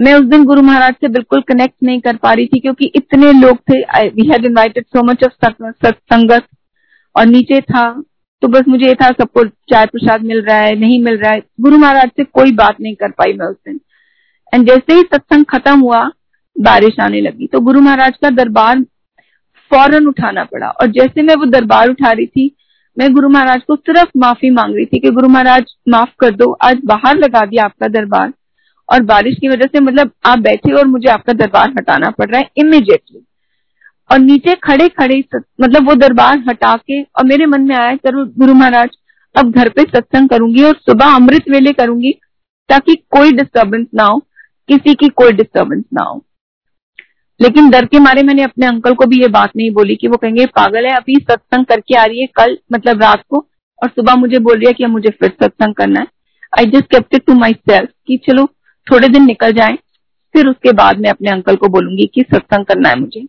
Speaker 1: मैं उस दिन गुरु महाराज से बिल्कुल कनेक्ट नहीं कर पा रही थी, क्योंकि इतने लोग थे। We had invited so much of satsangat और नीचे था। तो बस मुझे ये था, सबको चाय प्रसाद मिल रहा है, नहीं मिल रहा है। गुरु महाराज से कोई बात नहीं कर पाई मैं उस दिन। एंड जैसे ही सत्संग खत्म हुआ, बारिश आने लगी। तो गुरु महाराज का दरबार फ़ौरन उठाना पड़ा। और जैसे मैं वो दरबार उठा रही थी, मैं गुरु महाराज को सिर्फ़ माफ़ी मांग रही थी कि गुरु महाराज, माफ़ कर दो, आज बाहर लगा दिया आपका दरबार। और बारिश की वजह से मतलब आप बैठे और मुझे आपका दरबार हटाना पड़ रहा है इमिजिएटली और नीचे खड़े खड़े मतलब वो दरबार हटा के, और मेरे मन में आया करो गुरु महाराज, अब घर पे सत्संग करूँगी और सुबह अमृत वेले करूँगी, ताकि कोई डिस्टर्बेंस ना हो। किसी की कोई डिस्टर्बेंस ना हो। लेकिन डर के मारे मैंने अपने अंकल को भी ये बात नहीं बोली कि वो कहेंगे पागल है, अभी सत्संग करके आ रही है कल मतलब रात को, और सुबह मुझे बोल रही है कि मुझे फिर सत्संग करना है। I just kept it to myself कि चलो, थोड़े दिन निकल जाए, फिर उसके बाद मैं अपने अंकल को बोलूँगी कि सत्संग करना है मुझे।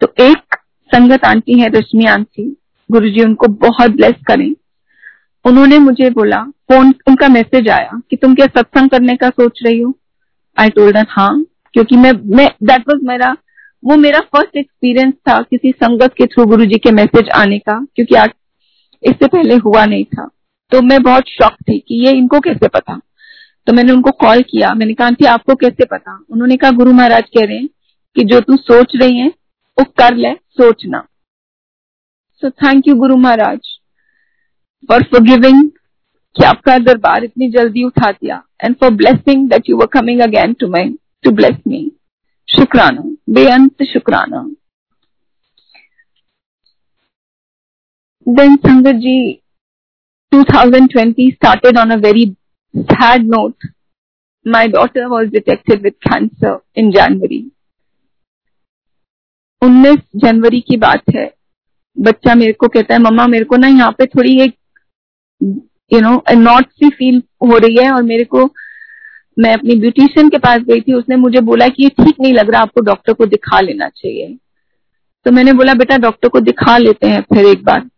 Speaker 1: तो एक संगत आंटी है, रश्मि आंटी गुरु जी उनको बहुत ब्लेस करें। उन्होंने मुझे बोला, फ़ोन, उनका मैसेज आया कि तुम क्या सत्संग करने का सोच रही हो? आई टोल्ड हाँ क्योंकि मैं मैं दैट वाज मेरा, वो मेरा फ़र्स्ट एक्सपीरियंस था किसी संगत के थ्रू गुरु जी के मैसेज आने का, क्योंकि आज इससे पहले हुआ नहीं था। तो मैं बहुत शॉक थी कि ये इनको कैसे पता? तो मैंने उनको कॉल किया, मैंने कहा थी आपको कैसे पता? उन्होंने कहा, गुरु महाराज कह रहे हैं कि जो तू सोच रही है, वो कर ले, सोचना। So thank you Guru Maharaj for for giving कि आपका दरबार इतनी जल्दी उठा दिया। And for blessing that you were coming again to my to bless me शुक्राना बेअंत शुक्राना then Sangat ji 2020 started on a very sad note. My daughter was detected with cancer in January. उन्नीस जनवरी की बात है। बच्चा मेरे को कहता है, मम्मा, मेरे को ना यहाँ पे थोड़ी एक you know not see feel हो रही है और मेरे को, मैं अपनी ब्यूटिशियन के पास गई थी, उसने मुझे बोला कि ये ठीक नहीं लग रहा, आपको डॉक्टर को दिखा लेना चाहिए। तो मैंने बोला, बेटा डॉक्टर को दिखा लेते हैं फिर एक बार।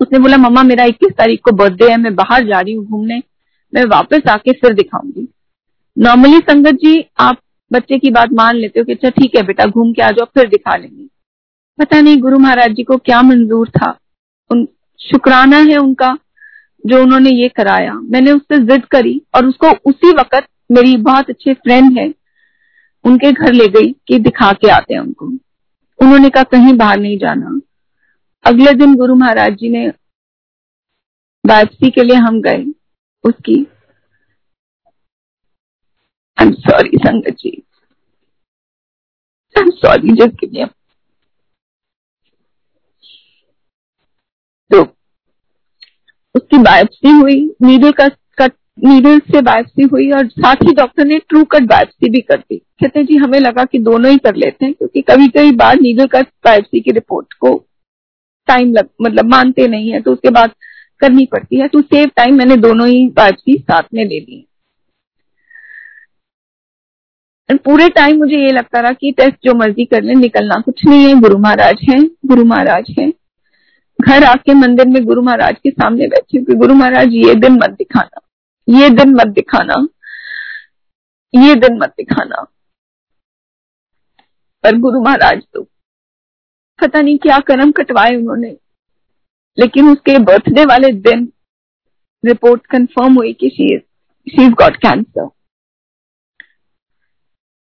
Speaker 1: उसने बोला, मम्मा, मेरा 21 तारीख को बर्थडे है, मैं बाहर जा रही हूँ घूमने, मैं वापस आके फिर दिखाऊँगी। नॉर्मली संगत जी, आप बच्चे की बात मान लेते हो कि अच्छा ठीक है बेटा, घूम के आ जाओ, फिर दिखा लेंगे। पता नहीं, गुरु महाराज जी को क्या मंजूर था। उन, शुक्राना है उनका जो उन्होंने ये कराया। मैंने उससे जिद करी और उसको उसी वक्त मेरी बहुत अच्छे फ्रेंड है उनके घर ले गई कि दिखा के आते हैं उनको। उन्होंने कहा कहीं बाहर नहीं जाना। अगले दिन गुरु महाराज जी ने बायोप्सी के लिए हम गए उसकी। I'm sorry, Sangat ji. I'm sorry, just give me a तो उसकी बायोप्सी हुई नीडल का कट नीडल से बायोप्सी हुई और साथ ही डॉक्टर ने ट्रू कट बायोप्सी भी कर दी। कहते हैं जी, हमें लगा कि दोनों ही कर लेते हैं क्योंकि कभी कभी बार नीडल कट बायोप्सी की रिपोर्ट को टाइम लग मतलब मानते नहीं है तो उसके बाद करनी पड़ती है। टू सेव टाइम मैंने दोनों ही बायोप्सी साथ में ले ली। पूरे टाइम मुझे ये लगता रहा कि टेस्ट जो मर्ज़ी कर ले, निकलना कुछ नहीं है। गुरु महाराज है, गुरु महाराज है। घर आके मंदिर में गुरु महाराज के सामने बैठे कि गुरु महाराज, ये दिन मत दिखाना। ये दिन मत दिखाना। ये दिन मत दिखाना। पर गुरु महाराज तो पता नहीं क्या कर्म कटवाए उन्होंने। लेकिन उसके बर्थडे वाले दिन रिपोर्ट कंफर्म हुई कि she is she is got cancer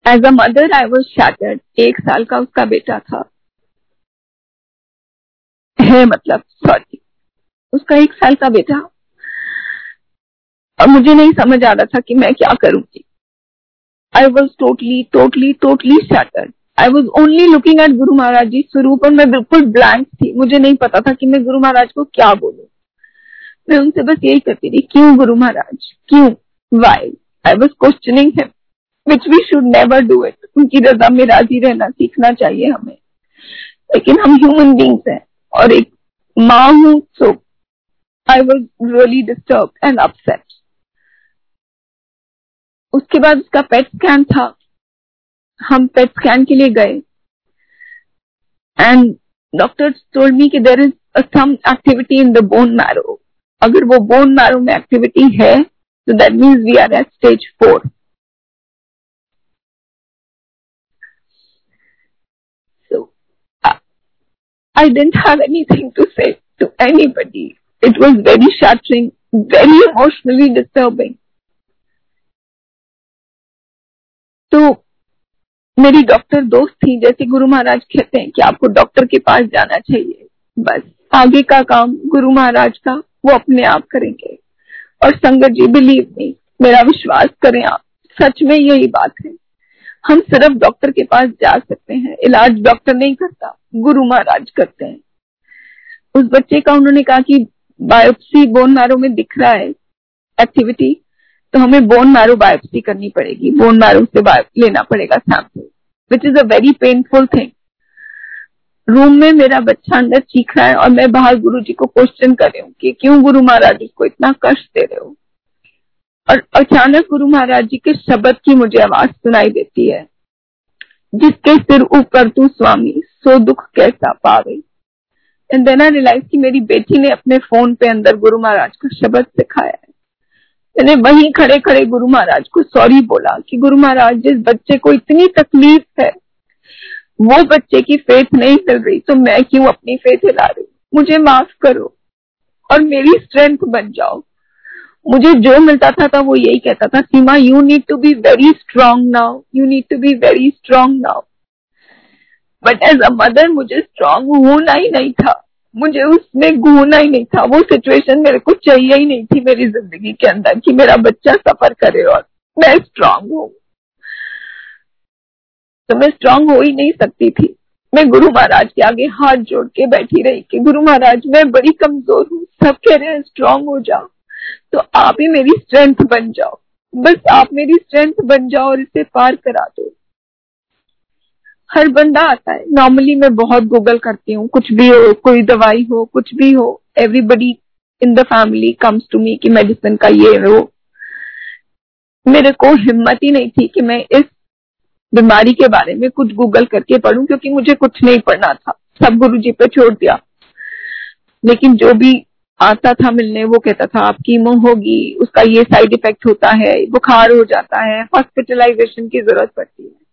Speaker 1: as a mother I was shattered एक साल का उसका बेटा था। है मतलब सॉरी। उसका एक साल का बेटा। और मुझे नहीं समझ आ रहा था कि मैं क्या करूँगी। I was totally totally totally shattered I was only looking at Guru Maharaj ji स्वरूप और मैं बिल्कुल ब्लैंक थी। मुझे नहीं पता था कि मैं गुरु महाराज को क्या बोलू। मैं उनसे बस यही करती थी, क्यों गुरु महाराज क्यों? Why I was questioning him which we should never do it उनकी रजा में राज़ी रहना सीखना चाहिए हमें। लेकिन हम ह्यूमन बींग्स हैं। और एक माँ हूँ so I was really disturb and upset उसके बाद उसका पेट स्कैन था। हम पेट स्कैन के लिए गए। एंड डॉक्टर टोल्ड मी कि there is some activity in the bone marrow अगर वो बोन मैरो में एक्टिविटी है तो that means we are at stage four I didn't have anything to say to anybody. It was very shattering, very emotionally disturbing. तो मेरी डॉक्टर दोस्त थी जैसे गुरु महाराज कहते हैं कि आपको डॉक्टर के पास जाना चाहिए बस आगे का काम गुरु महाराज का वो अपने आप करेंगे और संगत जी बिलीव नहीं मेरा विश्वास करें आप सच में यही बात है हम सिर्फ़ डॉक्टर के पास जा सकते हैं इलाज डॉक्टर नहीं करता गुरु महाराज करते हैं। उस बच्चे का उन्होंने कहा कि बायोप्सी बोन मैरो में दिख रहा है एक्टिविटी तो हमें बोन मैरो बायोप्सी करनी पड़ेगी। बोन मैरो से लेना पड़ेगा sample which is a very painful thing room में मेरा बच्चा अंदर चीख रहा है और मैं बाहर गुरु जी को क्वेश्चन कर रही हूँ कि क्यों गुरु महाराज इसको इतना कष्ट दे रहे हो? और अचानक गुरु महाराज जी के शब्द की मुझे आवाज़ सुनाई देती है, जिसके सिर ऊपर तू स्वामी सो दुख कैसा पावे एंड देन आई रियलाइज़ कि मेरी बेटी ने अपने फ़ोन पे अंदर गुरु महाराज का शब्द सिखाया है। मैंने वहीं खड़े खड़े गुरु महाराज को सॉरी बोला कि गुरु महाराज जिस बच्चे को इतनी तकलीफ़ है वो बच्चे की फेथ नहीं मिल रही तो मैं क्यों अपनी फेथ हिला रही मुझे माफ़ करो और मेरी स्ट्रेंथ बन जाओ। मुझे जो मिलता था, था वो यही कहता था Seema you need to be very strong now you need to be very strong now but as a mother मुझे स्ट्रांग होना ही नहीं था। मुझे उसमें घूना ही नहीं था। वो सिचुएशन मेरे को चाहिए ही नहीं थी मेरी ज़िंदगी के अंदर कि मेरा बच्चा सफ़र करे और मैं स्ट्रांग हूँ। तो मैं स्ट्रांग हो ही नहीं सकती थी। मैं गुरु महाराज के आगे हाथ जोड़ के बैठी रही कि गुरु महाराज, मैं बड़ी कमज़ोर हूँ। सब कह रहे हैं स्ट्रांग हो जाओ। तो आप ही मेरी स्ट्रेंथ बन जाओ। बस आप मेरी स्ट्रेंथ बन जाओ और इसे पार करा दो। हर बंदा आता है। नॉर्मली मैं बहुत गूगल करती हूँ, कुछ भी हो, कोई दवाई हो, कुछ भी हो everybody in the family comes to me कि मेडिसिन का ये हो मेरे को हिम्मत ही नहीं थी कि मैं इस बीमारी के बारे में कुछ गूगल करके पढ़ूं, क्योंकि मुझे कुछ नहीं पढ़ना था। सब गुरु जी पे छोड़ दिया। लेकिन जो भी आता था मिलने, वो कहता था आप कीमो होगी, उसका ये साइड इफ़ेक्ट होता है, बुखार हो जाता है हॉस्पिटलाइजेशन की ज़रूरत पड़ती है।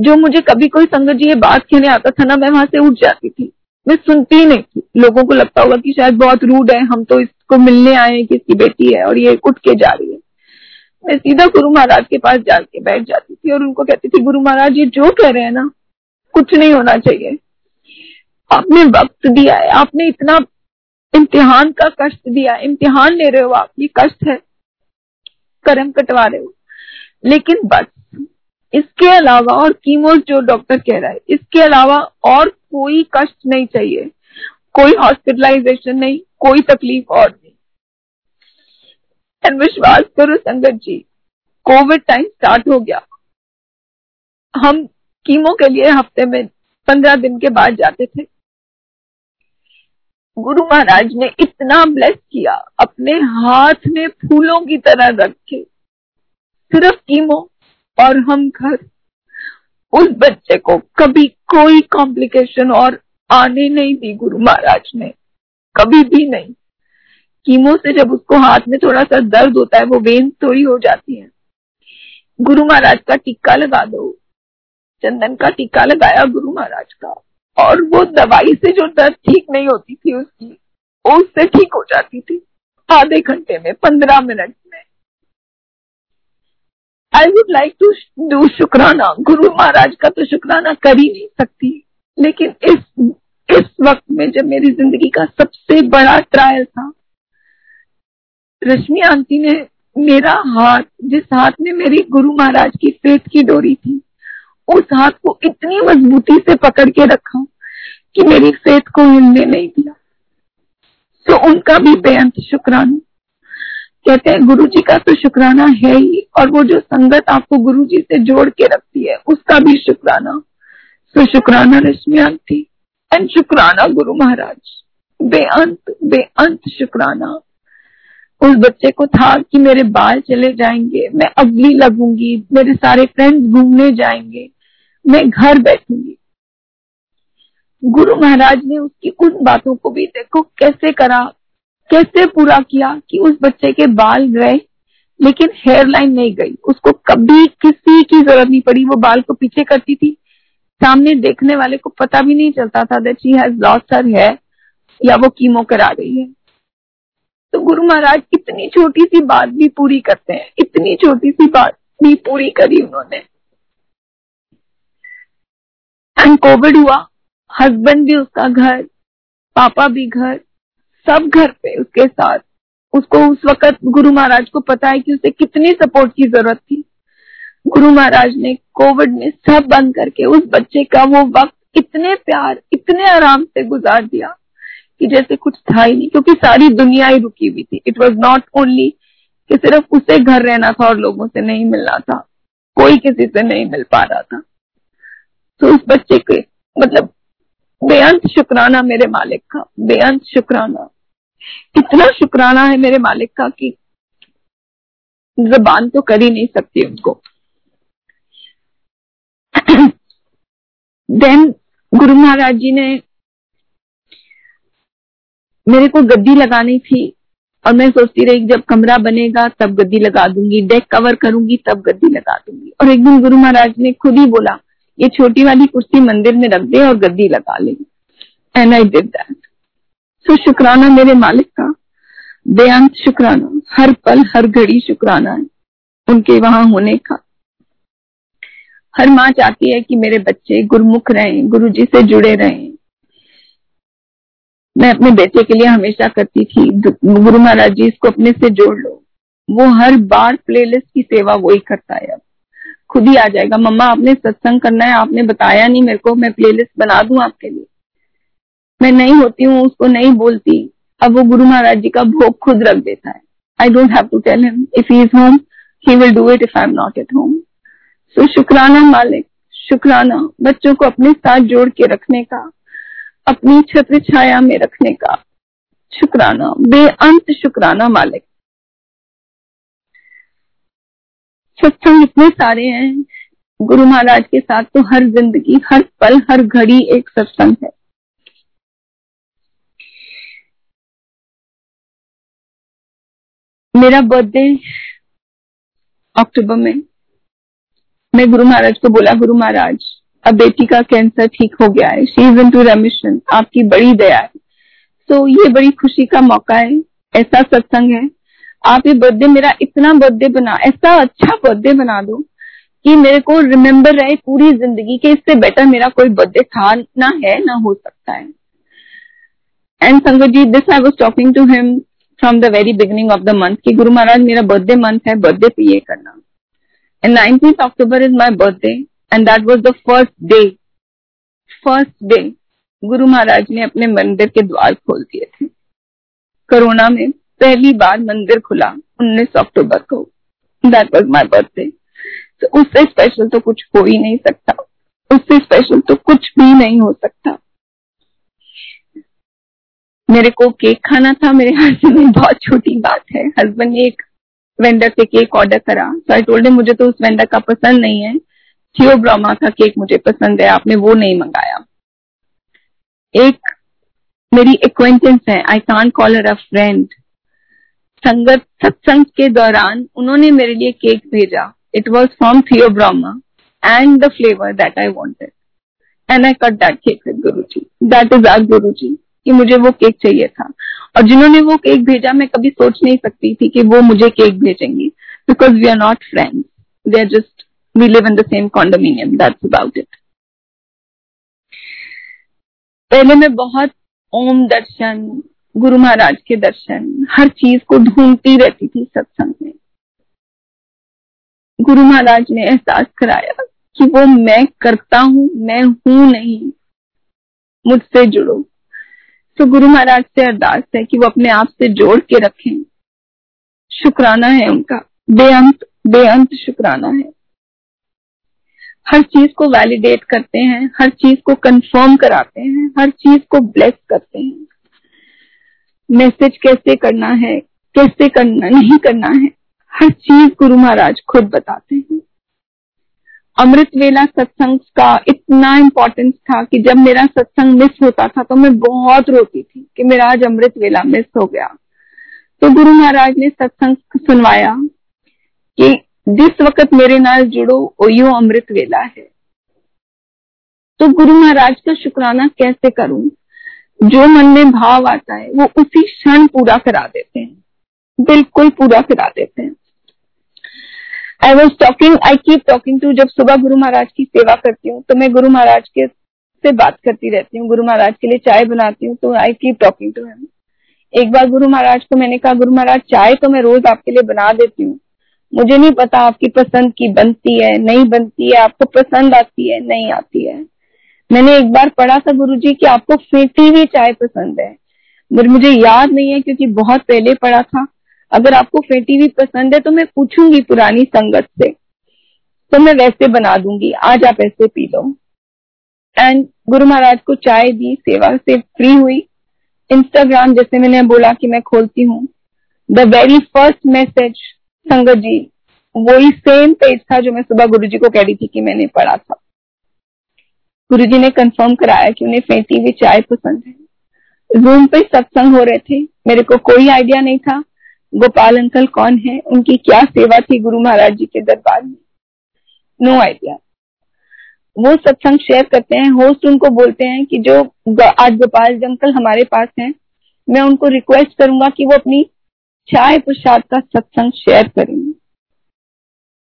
Speaker 1: जो मुझे कभी कोई संगत जी ये बात कहने आता था ना, मैं वहाँ से उठ जाती थी। मैं सुनती नहीं थी। लोगों को लगता होगा कि शायद बहुत रूड है, हम तो इसको मिलने आए हैं कि इसकी बेटी है, और ये उठ के जा रही है। मैं सीधा गुरु महाराज के पास जाके बैठ जाती थी और उनको कहती थी, गुरु महाराज, ये जो कह रहे हैं ना, कुछ नहीं होना चाहिए। आपने वक्त दिया है, आपने इतना इम्तिहान का कष्ट दिया इम्तिहान ले रहे हो आप, ये कष्ट है। कर्म कटवा रहे हो। लेकिन बस इसके अलावा, और कीमो जो डॉक्टर कह रहा है, इसके अलावा और कोई कष्ट नहीं चाहिए। कोई हॉस्पिटलाइजेशन नहीं, कोई तकलीफ़ और नहीं। एंड विश्वास करो संगत जी कोविड टाइम स्टार्ट हो गया। हम कीमो के लिए हफ़्ते में पंद्रह दिन के बाद जाते थे। गुरु महाराज ने इतना ब्लेस किया, अपने हाथ में फूलों की तरह रख। सिर्फ़ कीमो और हम घर उस बच्चे को कभी कोई कॉम्प्लिकेशन और आने नहीं दी गुरु महाराज ने। कभी भी नहीं। कीमो से जब उसको हाथ में थोड़ा सा दर्द होता है, वो वेन थोड़ी हो जाती है। गुरु महाराज का टीका लगा दो। चंदन का टीका लगाया गुरु महाराज का। और वो दवाई से जो दर्द ठीक नहीं होती थी उसकी उससे ठीक हो जाती थी। आधे घंटे में, पंद्रह minute I would like to do shukrana Guru Maharaj का तो शुक्राना कर ही नहीं सकती। लेकिन इस इस वक्त में जब मेरी ज़िंदगी का सबसे बड़ा ट्रायल था, रश्मि आंटी ने मेरा हाथ, जिस हाथ में मेरी गुरु महाराज की फेथ की डोरी थी, उस हाथ को इतनी मजबूती से पकड़ के रखा कि मेरी फेथ को हिलने नहीं दिया। तो उनका भी बेअंत शुक्राना। कहते हैं गुरु जी का तो शुक्राना है ही, और वो जो संगत आपको गुरु जी से जोड़ के रखती है, उसका भी शुक्राना। तो शुक्राना रश्मि आंटी एंड शुक्राना गुरु महाराज। बेअंत बेअंत शुक्राना। उस बच्चे को था कि मेरे बाल चले जाएँगे, मैं अगली लगूँगी, मेरे सारे फ्रेंड्स घूमने जाएँगे, मैं घर बैठूँगी। गुरु महाराज ने उसकी उन बातों को भी देखो, कैसे करा कैसे पूरा किया कि उस बच्चे के बाल गए, लेकिन हेयर लाइन नहीं गई। उसको कभी किसी की ज़रूरत नहीं पड़ी। वो बाल को पीछे करती थी। सामने देखने वाले को पता भी नहीं चलता था that she has lost her hair या वो कीमो करा गई है। तो गुरु महाराज, इतनी छोटी सी बात भी पूरी करते हैं। इतनी छोटी सी बात भी पूरी करी उन्होंने। एंड कोविड हुआ। हस्बैंड भी उसका घर, पापा भी घर। सब घर पे उसके साथ। उसको उस वक्त गुरु महाराज को पता है कि उसे कितनी सपोर्ट की ज़रूरत थी। गुरु महाराज ने कोविड में सब बंद करके उस बच्चे का वो वक्त इतने प्यार, इतने आराम से गुजार दिया कि जैसे कुछ था ही नहीं, क्योंकि सारी दुनिया ही रुकी हुई थी। इट वॉज़ नॉट ओनली कि सिर्फ़ उसे घर रहना था और लोगों से नहीं मिलना था, कोई किसी से नहीं मिल पा रहा था। तो उस बच्चे के मतलब बेअंत शुक्राना मेरे मालिक का, बेअंत शुक्राना। इतना शुक्राना है मेरे मालिक का कि जबान तो कर ही नहीं सकती उनको देन गुरु महाराज जी ने मेरे को गद्दी लगानी थी और मैं सोचती रही जब कमरा बनेगा तब गद्दी लगा दूँगी डेक कवर करूँगी तब गद्दी लगा दूँगी। और एक दिन गुरु महाराज ने खुद ही बोला, ये छोटी वाली कुर्सी मंदिर में रख दे और गद्दी लगा ले। And I did that so शुक्राना मेरे मालिक का। बेअंत शुक्राना, हर पल, हर घड़ी शुक्राना है, उनके वहाँ होने का। हर माँ चाहती है कि मेरे बच्चे गुरुमुख रहें गुरु जी से जुड़े रहें। मैं अपने बेटे के लिए हमेशा करती थी, गुरु महाराज जी, इसको अपने से जोड़ लो। वो हर बार प्लेलिस्ट की सेवा वही करता है अब। खुद ही आ जाएगा, मम्मा, आपने सत्संग करना है, आपने बताया नहीं मेरे को, मैं प्लेलिस्ट बना दूँ आपके लिए। मैं नहीं होती हूँ, उसको नहीं बोलती। अब वो गुरु महाराज जी का भोग खुद रख देता है। I don't have to tell him if he is home he will do it if I am not at home so शुक्राना मालिक, शुक्राना, बच्चों को अपने साथ जोड़ के रखने का, अपनी छत्र छाया में रखने का। शुक्राना, बेअंत शुक्राना मालिक। सत्संग इतने सारे हैं, गुरु महाराज के साथ तो हर ज़िंदगी, हर पल, हर घड़ी एक सत्संग है। मेरा बर्थडे अक्टूबर में। मैं गुरु महाराज को बोला गुरु महाराज अब बेटी का कैंसर ठीक हो गया है। She is in to remission आपकी बड़ी दया है। तो so, ये बड़ी खुशी का मौका है। ऐसा सत्संग है। आप ये बर्थडे मेरा इतना बर्थडे बना ऐसा अच्छा बर्थडे बना दो कि मेरे को रिमेम्बर रहे पूरी ज़िंदगी के इससे बेटर मेरा कोई बर्थडे था ना है ना हो सकता है। And Sangat ji this I was talking to him from the very beginning of the month कि गुरु महाराज, मेरा बर्थडे मंथ है बर्थडे पे ये करना। And nineteen October is my birthday and that was the first day first day Guru Maharaj ने अपने मंदिर के द्वार खोल दिए थे। कोरोना में पहली बार मंदिर खुला 19 अक्टूबर को। दैट वॉज़ माई बर्थडे तो उससे स्पेशल तो कुछ हो ही नहीं सकता। उससे स्पेशल तो कुछ भी नहीं हो सकता। मेरे को केक खाना था, मेरे हस्बैंड में बहुत छोटी बात है। हस्बैंड ने एक वेंडर से केक ऑर्डर करा। सो आई टोल्ड मुझे तो उस वेंडर का पसंद नहीं है। थियो का केक मुझे पसंद है, आपने वो नहीं मंगाया। एक मेरी एक्वेंटेंस है आई कान कॉल अ फ्रेंड संगत, सत्संग के दौरान उन्होंने मेरे लिए केक भेजा। It was from Theobroma and the flavour that I wanted and I cut that cake with Guru ji that is our Guru ji कि मुझे वो केक चाहिए था। और जिन्होंने वो केक भेजा, मैं कभी सोच नहीं सकती थी कि वो मुझे केक भेजेंगे because we are not friends they are just we live in the same condominium that's about it पहले मैं बहुत ओम दर्शन, गुरु महाराज के दर्शन, हर चीज़ को ढूंढती रहती थी सत्संग में। गुरु महाराज ने एहसास कराया कि वो मैं करता हूँ, मैं हूँ नहीं। मुझसे जुड़ो। तो गुरु महाराज से अरदास है कि वो अपने आप से जोड़ के रखें। शुक्राना है उनका। बेअंत बेअंत शुक्राना है। हर चीज़ को वैलिडेट करते हैं, हर चीज़ को कंफर्म कराते हैं, हर चीज़ को ब्लेस करते हैं। मैसेज कैसे करना है, कैसे करना, नहीं करना है, हर चीज़ गुरु महाराज खुद बताते हैं। अमृत वेला सत्संग का इतना इम्पोर्टेंस था कि जब मेरा सत्संग मिस होता था तो मैं बहुत रोती थी कि मेरा आज अमृत वेला मिस हो गया। तो गुरु महाराज ने सत्संग सुनवाया कि जिस वक्त मेरे नाल जुड़ो वो यो अमृत वेला है। तो गुरु महाराज का शुक्राना कैसे करूँ? जो मन में भाव आता है, वो उसी क्षण पूरा करा देते हैं। बिल्कुल पूरा करा देते हैं। I was talking I keep talking to जब सुबह गुरु महाराज की सेवा करती हूँ तो मैं गुरु महाराज के से बात करती रहती हूँ, गुरु महाराज के लिए चाय बनाती हूँ तो I keep talking to him एक बार गुरु महाराज को मैंने कहा, गुरु महाराज, चाय तो मैं रोज आपके लिए बना देती हूँ। मुझे नहीं पता आपकी पसंद की बनती है, नहीं बनती है, आपको पसंद आती है, नहीं आती है। मैंने एक बार पढ़ा था गुरु जी की आपको फेंटी हुई चाय पसंद है। मुझे याद नहीं है क्योंकि बहुत पहले पढ़ा था। अगर आपको फेटी हुई पसंद है तो मैं पूछूँगी पुरानी संगत से। तो मैं वैसे बना दूँगी। आज आप ऐसे P low. And Guru Maharaj को चाय दी, सेवा से फ्री हुई। इंस्टाग्राम जैसे मैंने बोला कि मैं खोलती हूँ। द वेरी फ़र्स्ट मैसेज संगत जी, वही सेम पेज था जो मैं सुबह गुरु जी को कह रही थी कि मैंने पढ़ा था। गुरु जी ने कंफर्म कराया कि उन्हें फेंटी हुई चाय पसंद है। रूम पे सत्संग हो रहे थे। मेरे को कोई आइडिया नहीं था। गोपाल अंकल कौन है? उनकी क्या सेवा थी गुरु महाराज जी के दरबार में? नो आइडिया वो सत्संग शेयर करते हैं होस्ट उनको बोलते हैं कि जो आज गोपाल अंकल हमारे पास हैं, मैं उनको रिक्वेस्ट करूँगा कि वो अपनी चाय प्रसाद का सत्संग शेयर करेंगे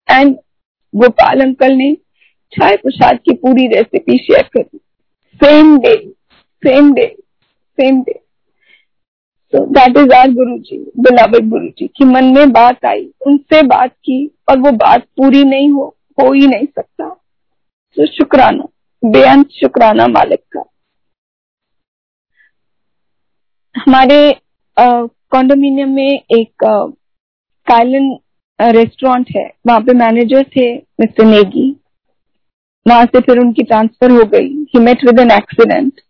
Speaker 1: एंड गोपाल अंकल ने चाय प्रसाद की पूरी रेसिपी शेयर करी। Same day same day same day so that is our Guru ji बिलावट गुरु जी की मन में बात आई, उनसे बात की, और वो बात पूरी नहीं हो हो ही नहीं सकता। तो शुक्राना, बेअंत शुक्राना मालिक का। हमारे कॉन्डोमिनियम में एक काइलन रेस्टोरेंट है, वहाँ पे मैनेजर थे मिस्टर नेगी वहाँ से फिर उनकी ट्रांसफ़र हो गई he met with an accident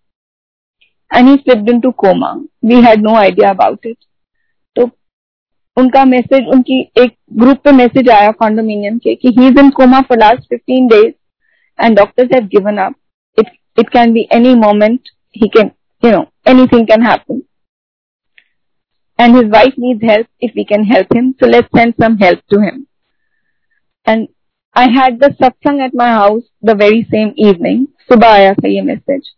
Speaker 1: and he slipped into coma. We had no idea about it. तो उनका मैसेज उनकी एक ग्रुप पे मैसेज आया कॉन्डोमिनियम के कि he is in coma for last 15 days and doctors have given up it it can be any moment he can you know anything can happen and his wife needs help if we can help him so let's send some help to him and i had the satsang at my house the very same evening subah aaya tha ye message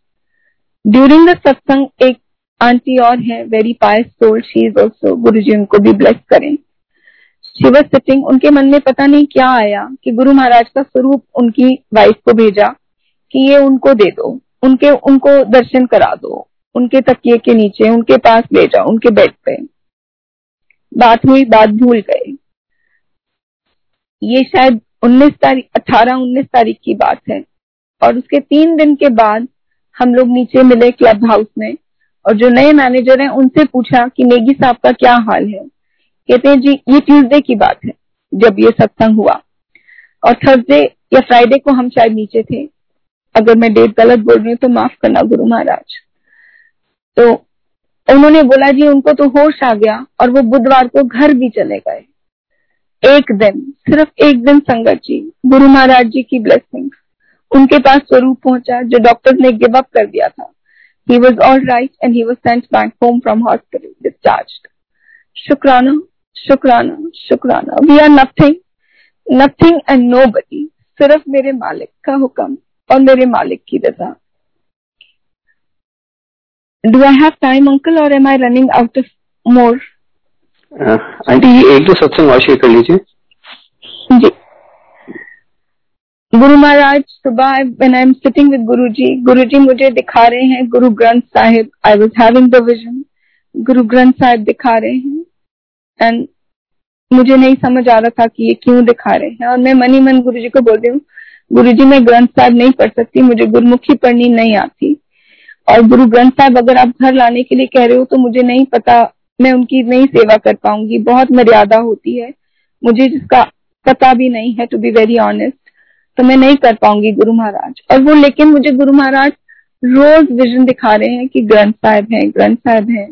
Speaker 1: During the satsang एक आंटी और है very pious soul she is also Guru ji उनको भी ब्लेस करें शी सिटिंग उनके मन में पता नहीं क्या आया कि गुरु महाराज का स्वरूप उनकी वाइफ को भेजा कि ये उनको दे दो उनके उनको दर्शन करा दो उनके तकिए के नीचे उनके पास ले जाओ उनके बेड पे बात हुई बात भूल गए ये शायद 19 तारीख 18 19 तारीख की बात है और उसके तीन दिन के बाद हम लोग नीचे मिले क्लब हाउस में और जो नए मैनेजर हैं, उनसे पूछा कि नेगी साहब का क्या हाल है। कहते हैं, जी, ये ट्यूसडे की बात है, जब ये सत्संग हुआ। और थर्सडे या फ्राइडे को हम शायद नीचे थे। अगर मैं डेट गलत बोल रही हूँ तो माफ़ करना गुरु महाराज। तो उन्होंने बोला, जी, उनको तो होश आ गया और वो बुधवार को घर भी चले गए। एक दिन, सिर्फ़ एक दिन, संगत जी, गुरु महाराज जी की ब्लेसिंग उनके पास स्वरूप पहुँचा जो डॉक्टर ने गिव अप कर दिया था। He was all right and he was sent back home from hospital discharge शुक्राना शुक्राना शुक्राना we are nothing nothing and nobody सिर्फ़ मेरे मालिक का हुक्म और मेरे मालिक की रजा। Do I have time uncle और am I running out of more
Speaker 2: aunty एक दो सत्संग और शेयर कर लीजिए।
Speaker 1: जी। गुरु महाराज, सुबह when I am sitting with Guru ji Guru जी मुझे दिखा रहे हैं Guru Granth Sahib. I was having the vision Guru Granth Sahib दिखा रहे हैं। एंड मुझे नहीं समझ आ रहा था कि ये क्यों दिखा रहे हैं। और मैं मनी मन गुरु जी को बोल रही हूँ गुरु जी मैं ग्रंथ साहिब नहीं पढ़ सकती, मुझे गुरुमुखी पढ़नी नहीं आती। और गुरु ग्रंथ साहिब अगर आप घर लाने के लिए कह रहे हो तो मुझे नहीं पता, मैं उनकी नहीं सेवा कर पाऊँगी। बहुत मर्यादा होती है। मुझे जिसका पता भी नहीं है टू बी वेरी ऑनेस्ट तो मैं नहीं कर पाऊँगी गुरु महाराज। और वो लेकिन मुझे गुरु महाराज रोज विजन दिखा रहे हैं कि ग्रंथ साहिब है, ग्रंथ साहिब है।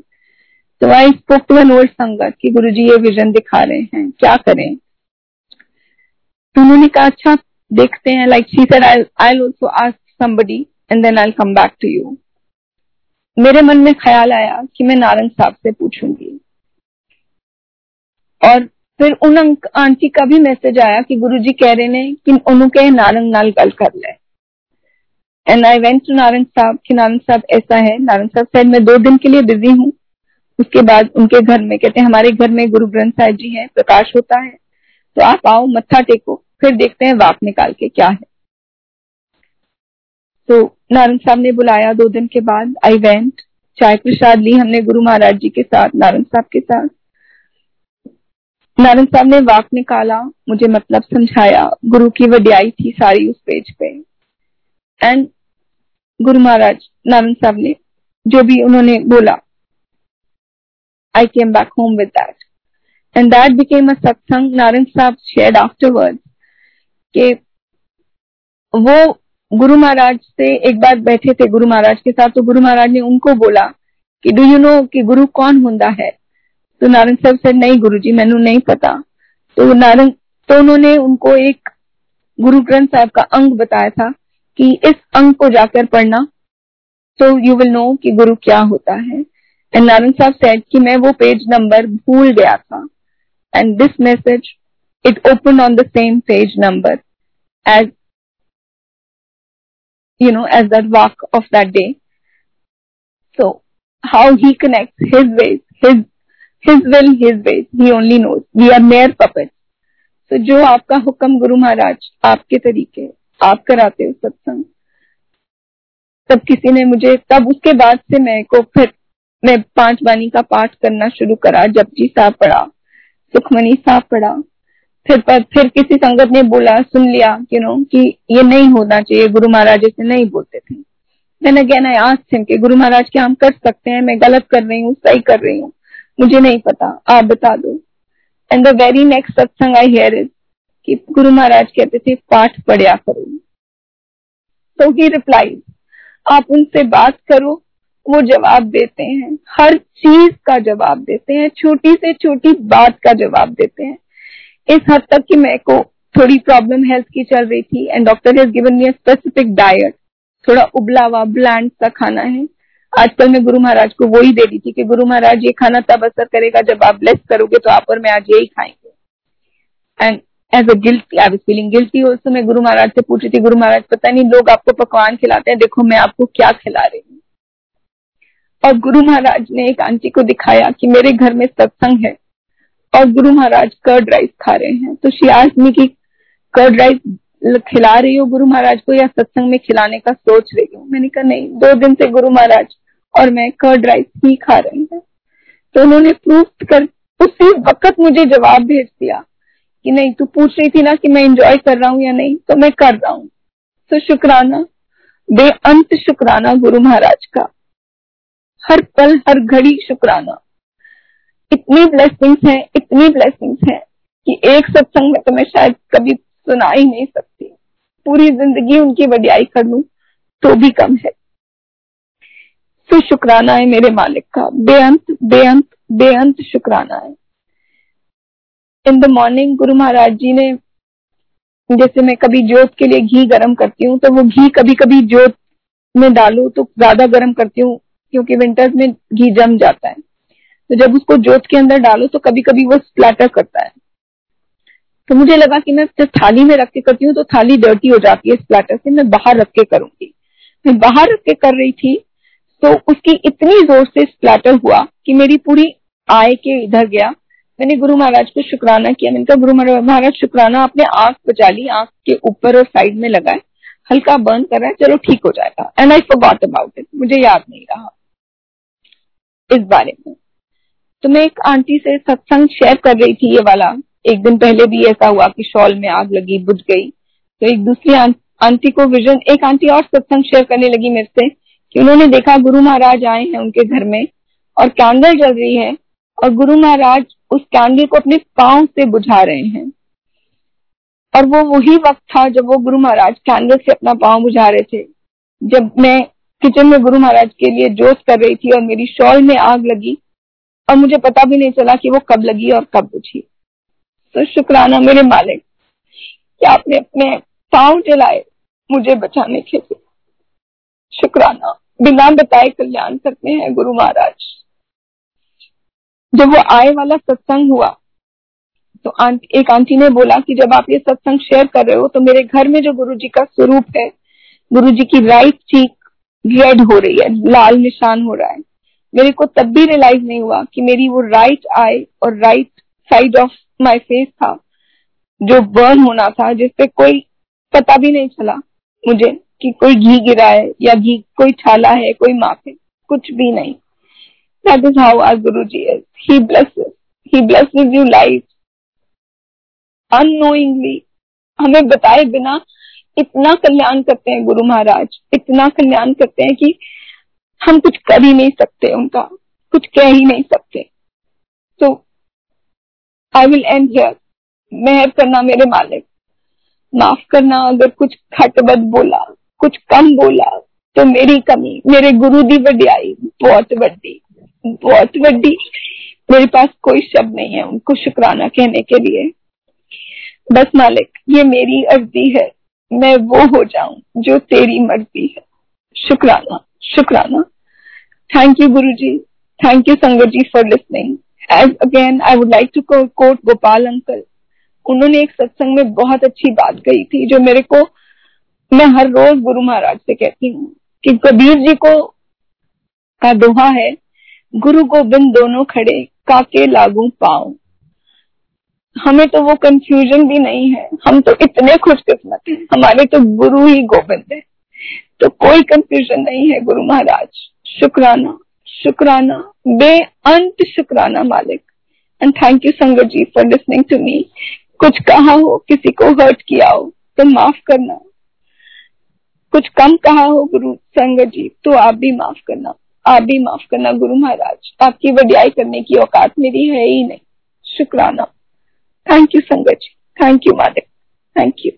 Speaker 1: तो I spoke to an old sangat कि गुरु जी ये विजन दिखा रहे हैं, क्या करें? तो उन्होंने कहा अच्छा देखते हैं। Like she said I I also ask somebody and then I come back to you मेरे मन में ख्याल आया कि मैं नारंग साहब से पूछूँगी। और फिर उन आंटी का भी मैसेज आया कि गुरुजी कह रहे ने कि उन्होंने नारंग नाल गल कर ले। And I went to Narang Sahab कि नारंग साहब ऐसा है। नारंग साहब शायद मैं दो दिन के लिए बिज़ी हूँ। उसके बाद उनके घर में कहते हैं, हमारे घर में गुरु ग्रंथ साहिब जी हैं, प्रकाश होता है। तो आप आओ, मत्था टेको, फिर देखते हैं वाक निकाल के क्या है। तो नारायण साहब ने बुलाया दो दिन के बाद। आई वेंट चाय प्रसाद ली हमने गुरु महाराज जी के साथ नारायण साहब के साथ। नारायण साहब ने वाक निकाला, मुझे मतलब समझाया। गुरु की वड्याई थी सारी उस पेज पे। एंड गुरु महाराज, नारायण साहब ने जो भी उन्होंने बोला I came back home with that and that became a satsang Narayan Sahab shared afterward के वो गुरु महाराज से एक बार बैठे थे गुरु महाराज के साथ तो गुरु महाराज ने उनको बोला कि डू यू नो कि गुरु कौन होंदा है? तो नारायण साहब से नहीं गुरु जी मैनू नहीं पता। तो नारायण तो उन्होंने उनको एक गुरु ग्रंथ साहब का अंग बताया था कि इस अंग को जाकर पढ़ना तो यू विल नो कि गुरु क्या होता है। एंड नारायण साहब सेड कि मैं वो पेज नंबर भूल गया था। And this message it open on the same page number as you know, as that walk of that day. So how he connects his ways, his his will, his ways, he only knows. We are mere puppets. तो जो आपका हुक्म गुरु महाराज आपके तरीके आप कराते हो सत्संग तब किसी ने मुझे तब उसके बाद से मैं को फिर मैं पाँच बानी का पाठ करना शुरू करा जपजी साहब पढ़ा सुखमनी साहब पढ़ा फिर पर फिर किसी संगत ने बोला सुन लिया यू नो कि ये नहीं होना चाहिए गुरु महाराज ऐसे नहीं बोलते थे मैंने कहना आस्क्ड हिम कि गुरु महाराज क्या हम कर सकते हैं मैं गलत कर रही हूँ सही कर रही हूँ मुझे नहीं पता। आप बता दो। एंड द वेरी नेक्स्ट सत्संग आई हेयर इज़ कि गुरु महाराज कहते थे, पाठ पढ़िया करो। तो ही रिप्लाई आप उनसे बात करो, वो जवाब देते हैं। हर चीज़ का जवाब देते हैं, छोटी से छोटी बात का जवाब देते हैं। इस हद तक कि मेरे को थोड़ी प्रॉब्लम हेल्थ की चल रही थी and doctor has given me specific diet थोड़ा उबला हुआ ब्लैंड सा खाना है। आजकल मैं गुरु महाराज को वो ही दे रही थी कि गुरु महाराज, ये खाना तब असर करेगा जब आप ब्लेस करोगे तो आप और मैं आज यही खाएँगे। And as a guilty I feeling guilty also मैं गुरु महाराज से पूछ रही थी, गुरु महाराज, पता नहीं लोग आपको पकवान खिलाते हैं, देखो मैं आपको क्या खिला रही हूँ। और गुरु महाराज ने एक आंटी को दिखाया कि मेरे घर में सत्संग है और गुरु महाराज कर्ड राइस खा रहे हैं। तो शियाजमी की कर्ड राइस खिला रही हो गुरु महाराज को या सत्संग में खिलाने का सोच रही हूँ। मैंने कहा, नहीं, दो दिन से गुरु महाराज और मैं कर्ड राइस ही खा रही हूँ। तो उन्होंने प्रूफ कर, उसी वक्त मुझे जवाब भेज दिया कि नहीं, तू पूछ रही थी ना कि मैं इंजॉय कर रहा हूँ या नहीं तो मैं कर रहा हूँ। तो शुक्राना, बेअंत शुक्राना गुरु महाराज का। हर पल, हर घड़ी शुक्राना। इतनी ब्लेसिंग्स हैं, इतनी ब्लेसिंग्स हैं कि एक सत्संग में तो मैं शायद कभी सुना ही नहीं सकती। पूरी ज़िंदगी उनकी वडियाई कर लू तो भी कम है। तो शुक्राना है मेरे मालिक का। बेअंत बेअंत बेअंत शुक्राना है। इन द मॉर्निंग गुरु महाराज जी ने, जैसे मैं कभी जोत के लिए घी गर्म करती हूँ तो वो घी कभी कभी जोत में डालू तो ज़्यादा गर्म करती हूँ, क्योंकि विंटर्स में घी जम जाता है। तो जब उसको जोत के अंदर डालो तो कभी कभी वो स्प्लैटर करता है। तो मुझे लगा कि मैं जब थाली में रख के करती हूँ तो थाली डर्टी हो जाती है स्प्लैटर से मैं बाहर रख के करूँगी। मैं बाहर रख के कर रही थी तो उसकी इतनी ज़ोर से स्प्लैटर हुआ कि मेरी पूरी आय के इधर गया। मैंने गुरु महाराज को शुक्राना किया। मैंने कहा, गुरु महाराज, शुक्राना आपने आँख बचा ली, आँख के ऊपर और साइड में लगाए। हल्का बर्न कर रहा है, चलो ठीक हो जाएगा। And I forgot about it मुझे याद नहीं रहा इस बारे में। तो मैं एक आंटी से सत्संग शेयर कर रही थी ये वाला। एक दिन पहले भी ऐसा हुआ कि शॉल में आग लगी, बुझ गई। तो एक दूसरी आंटी को विजन, एक आंटी और सत्संग शेयर करने लगी मेरे से कि उन्होंने देखा गुरु महाराज आए हैं उनके घर में और कैंडल जल रही है और गुरु महाराज उस कैंडल को अपने पाँव से बुझा रहे हैं। और वो वही वक्त था जब वो गुरु महाराज कैंडल से अपना पाँव बुझा रहे थे। जब मैं किचन में गुरु महाराज के लिए जोश कर रही थी और मेरी शॉल में आग लगी और मुझे पता भी नहीं चला कि वो कब लगी और कब बुझी। तो शुक्राना मेरे मालिक कि आपने अपने पाँव जलाए मुझे बचाने के लिए? शुक्राना, बिना बताए कल्याण करते हैं गुरु महाराज। जब वो आए वाला सत्संग हुआ तो आंटी, एक आंटी ने बोला कि जब आप ये सत्संग शेयर कर रहे हो तो मेरे घर में जो गुरु जी का स्वरूप है गुरु जी की राइट चीक रेड हो रही है, लाल निशान हो रहा है। मेरे को तब भी रियलाइज़ नहीं हुआ कि मेरी वो राइट आई और right side of my face था, जो बर्न होना था, जिसपे कोई पता भी नहीं चला मुझे कि कोई घी गिरा है या घी, कोई छाला है, कोई माफ़ है, कुछ भी नहीं। That is how our Guru ji is he blesses he blesses you life unknowingly हमें बताए बिना इतना कल्याण करते हैं गुरु महाराज, इतना कल्याण करते हैं कि हम कुछ कर ही नहीं सकते उनका, कुछ कह ही नहीं सकते। तो आई विल एंड हियर मेहर करना मेरे मालिक। माफ़ करना, अगर कुछ खटबद बोला, कुछ कम बोला तो मेरी कमी, मेरे गुरु दी वडियाई, बहुत वड्डी बहुत वड्डी। मेरे पास कोई शब्द नहीं है उनको शुक्राना कहने के लिए। बस मालिक, ये मेरी अर्जी है। मैं वो हो जाऊँ जो तेरी मर्ज़ी है। शुक्राना शुक्राना। Thank you Guru ji thank you Sangat ji for listening as again I would like to quote Gopal uncle उन्होंने एक सत्संग में बहुत अच्छी बात कही थी, जो मेरे को, मैं हर रोज गुरु महाराज से कहती हूँ कि कबीर जी को का दोहा है, गुरु गोविंद दोनों खड़े काके लागू पाओ हमें तो वो कंफ्यूजन भी नहीं है। हम तो इतने खुशकिस्मत हैं। हमारे तो गुरु ही गोविंद है। तो कोई कंफ्यूजन नहीं है गुरु महाराज। शुक्राना। शुक्राना, बेअंत शुक्राना मालिक। And thank you Sangat ji for listening to me कुछ कहा हो, किसी को हर्ट किया हो तो माफ़ करना। कुछ कम कहा हो, गुरु संगत जी तो आप भी माफ़ करना। आप भी माफ़ करना, गुरु महाराज। आपकी वडियाई करने की औकात मेरी है ही नहीं। शुक्राना। Thank you Sangat ji thank you मालिक। Thank you